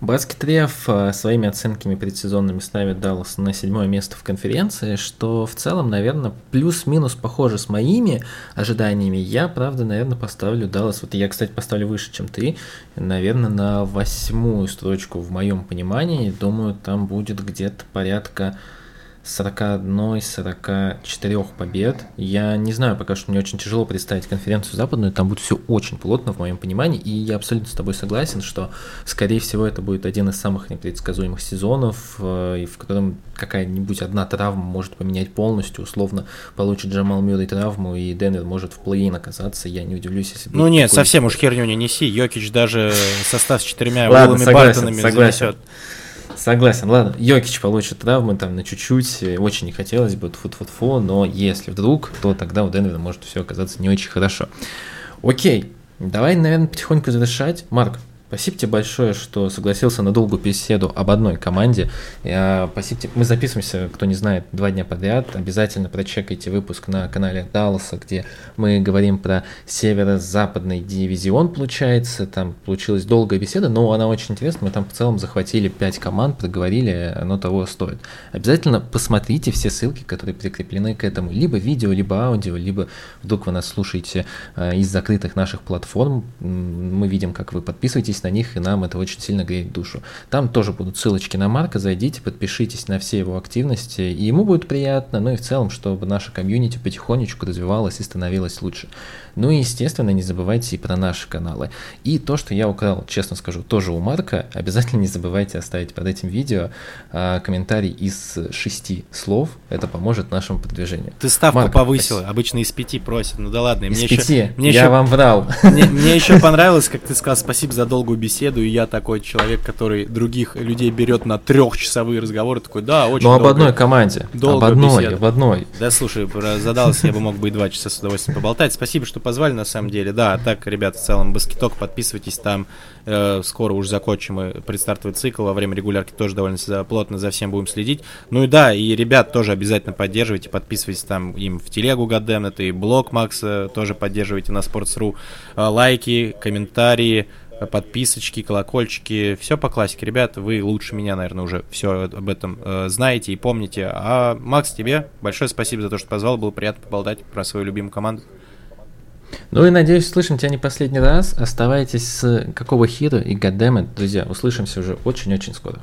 Баскет Реф э, своими оценками предсезонными ставит Даллас на седьмое место в конференции, что в целом, наверное, плюс-минус похоже с моими ожиданиями. Я, правда, наверное, поставлю Даллас, вот я, кстати, поставлю выше, чем ты, наверное, на восьмую строчку в моем понимании. Думаю, там будет где-то порядка 41-44 побед. Я не знаю, пока что мне очень тяжело представить конференцию западную, там будет все очень плотно в моем понимании, и я абсолютно с тобой согласен, что, скорее всего, это будет один из самых непредсказуемых сезонов, э, в котором какая-нибудь одна травма может поменять полностью, условно получит Джамал Мюррей травму, и Денвер может в плей-ин оказаться, я не удивлюсь, если... Ну нет, совсем уж херню не неси, Йокич даже состав с четырьмя Уиллами Бартонами занесет. Согласен, ладно, Йокич получит травмы там на чуть-чуть, очень не хотелось бы, фу фу фу но если вдруг, то тогда у Денвера может все оказаться не очень хорошо. Окей, давай, наверное, потихоньку завершать. Марк, Спасибо тебе большое, что согласился на долгую беседу об одной команде. Спасибо тебе. Мы записываемся, кто не знает, два дня подряд. Обязательно прочекайте выпуск на канале Далласа, где мы говорим про северо-западный дивизион, получается. Там получилась долгая беседа, но она очень интересная. Мы там в целом захватили пять команд, проговорили, оно того стоит. Обязательно посмотрите все ссылки, которые прикреплены к этому. Либо видео, либо аудио, либо вдруг вы нас слушаете э, из закрытых наших платформ. Мы видим, как вы подписываетесь подписывайтесь на них, и нам это очень сильно греет душу. Там тоже будут ссылочки на Марка, зайдите, подпишитесь на все его активности, и ему будет приятно, ну и в целом, чтобы наша комьюнити потихонечку развивалась и становилась лучше. Ну и, естественно, не забывайте и про наши каналы. И то, что я украл, честно скажу, тоже у Марка, обязательно не забывайте оставить под этим видео а, комментарий из шести слов, это поможет нашему продвижению. Ты ставку Марк, повысил, спасибо. обычно из пяти просят, ну да ладно. Из мне пяти, еще, мне я еще, вам врал. Мне, мне еще [laughs] понравилось, как ты сказал, спасибо за долгую беседу, и я такой человек, который других людей берет на трехчасовые разговоры, такой, да, очень Ну об одной команде, об одной, об одной. Да, слушай, задался, я бы мог бы и два часа с удовольствием поболтать. Спасибо, что позвали, на самом деле. Да, так, ребята, в целом, баскеток, подписывайтесь там. Э, скоро уже закончим и предстартовый цикл. Во время регулярки тоже довольно плотно за всем будем следить. Ну и да, и ребят тоже обязательно поддерживайте, подписывайтесь там им в телегу Гаддем, это и блог Макса тоже поддерживайте на Sports.ru. Э, лайки, комментарии, подписочки, колокольчики, все по классике. Ребят, вы лучше меня, наверное, уже все об этом э, знаете и помните. А Макс, тебе большое спасибо за то, что позвал, было приятно поболтать про свою любимую команду. Ну и надеюсь, услышим тебя не последний раз. Оставайтесь с какого хира и goddammit, друзья, услышимся уже очень-очень скоро.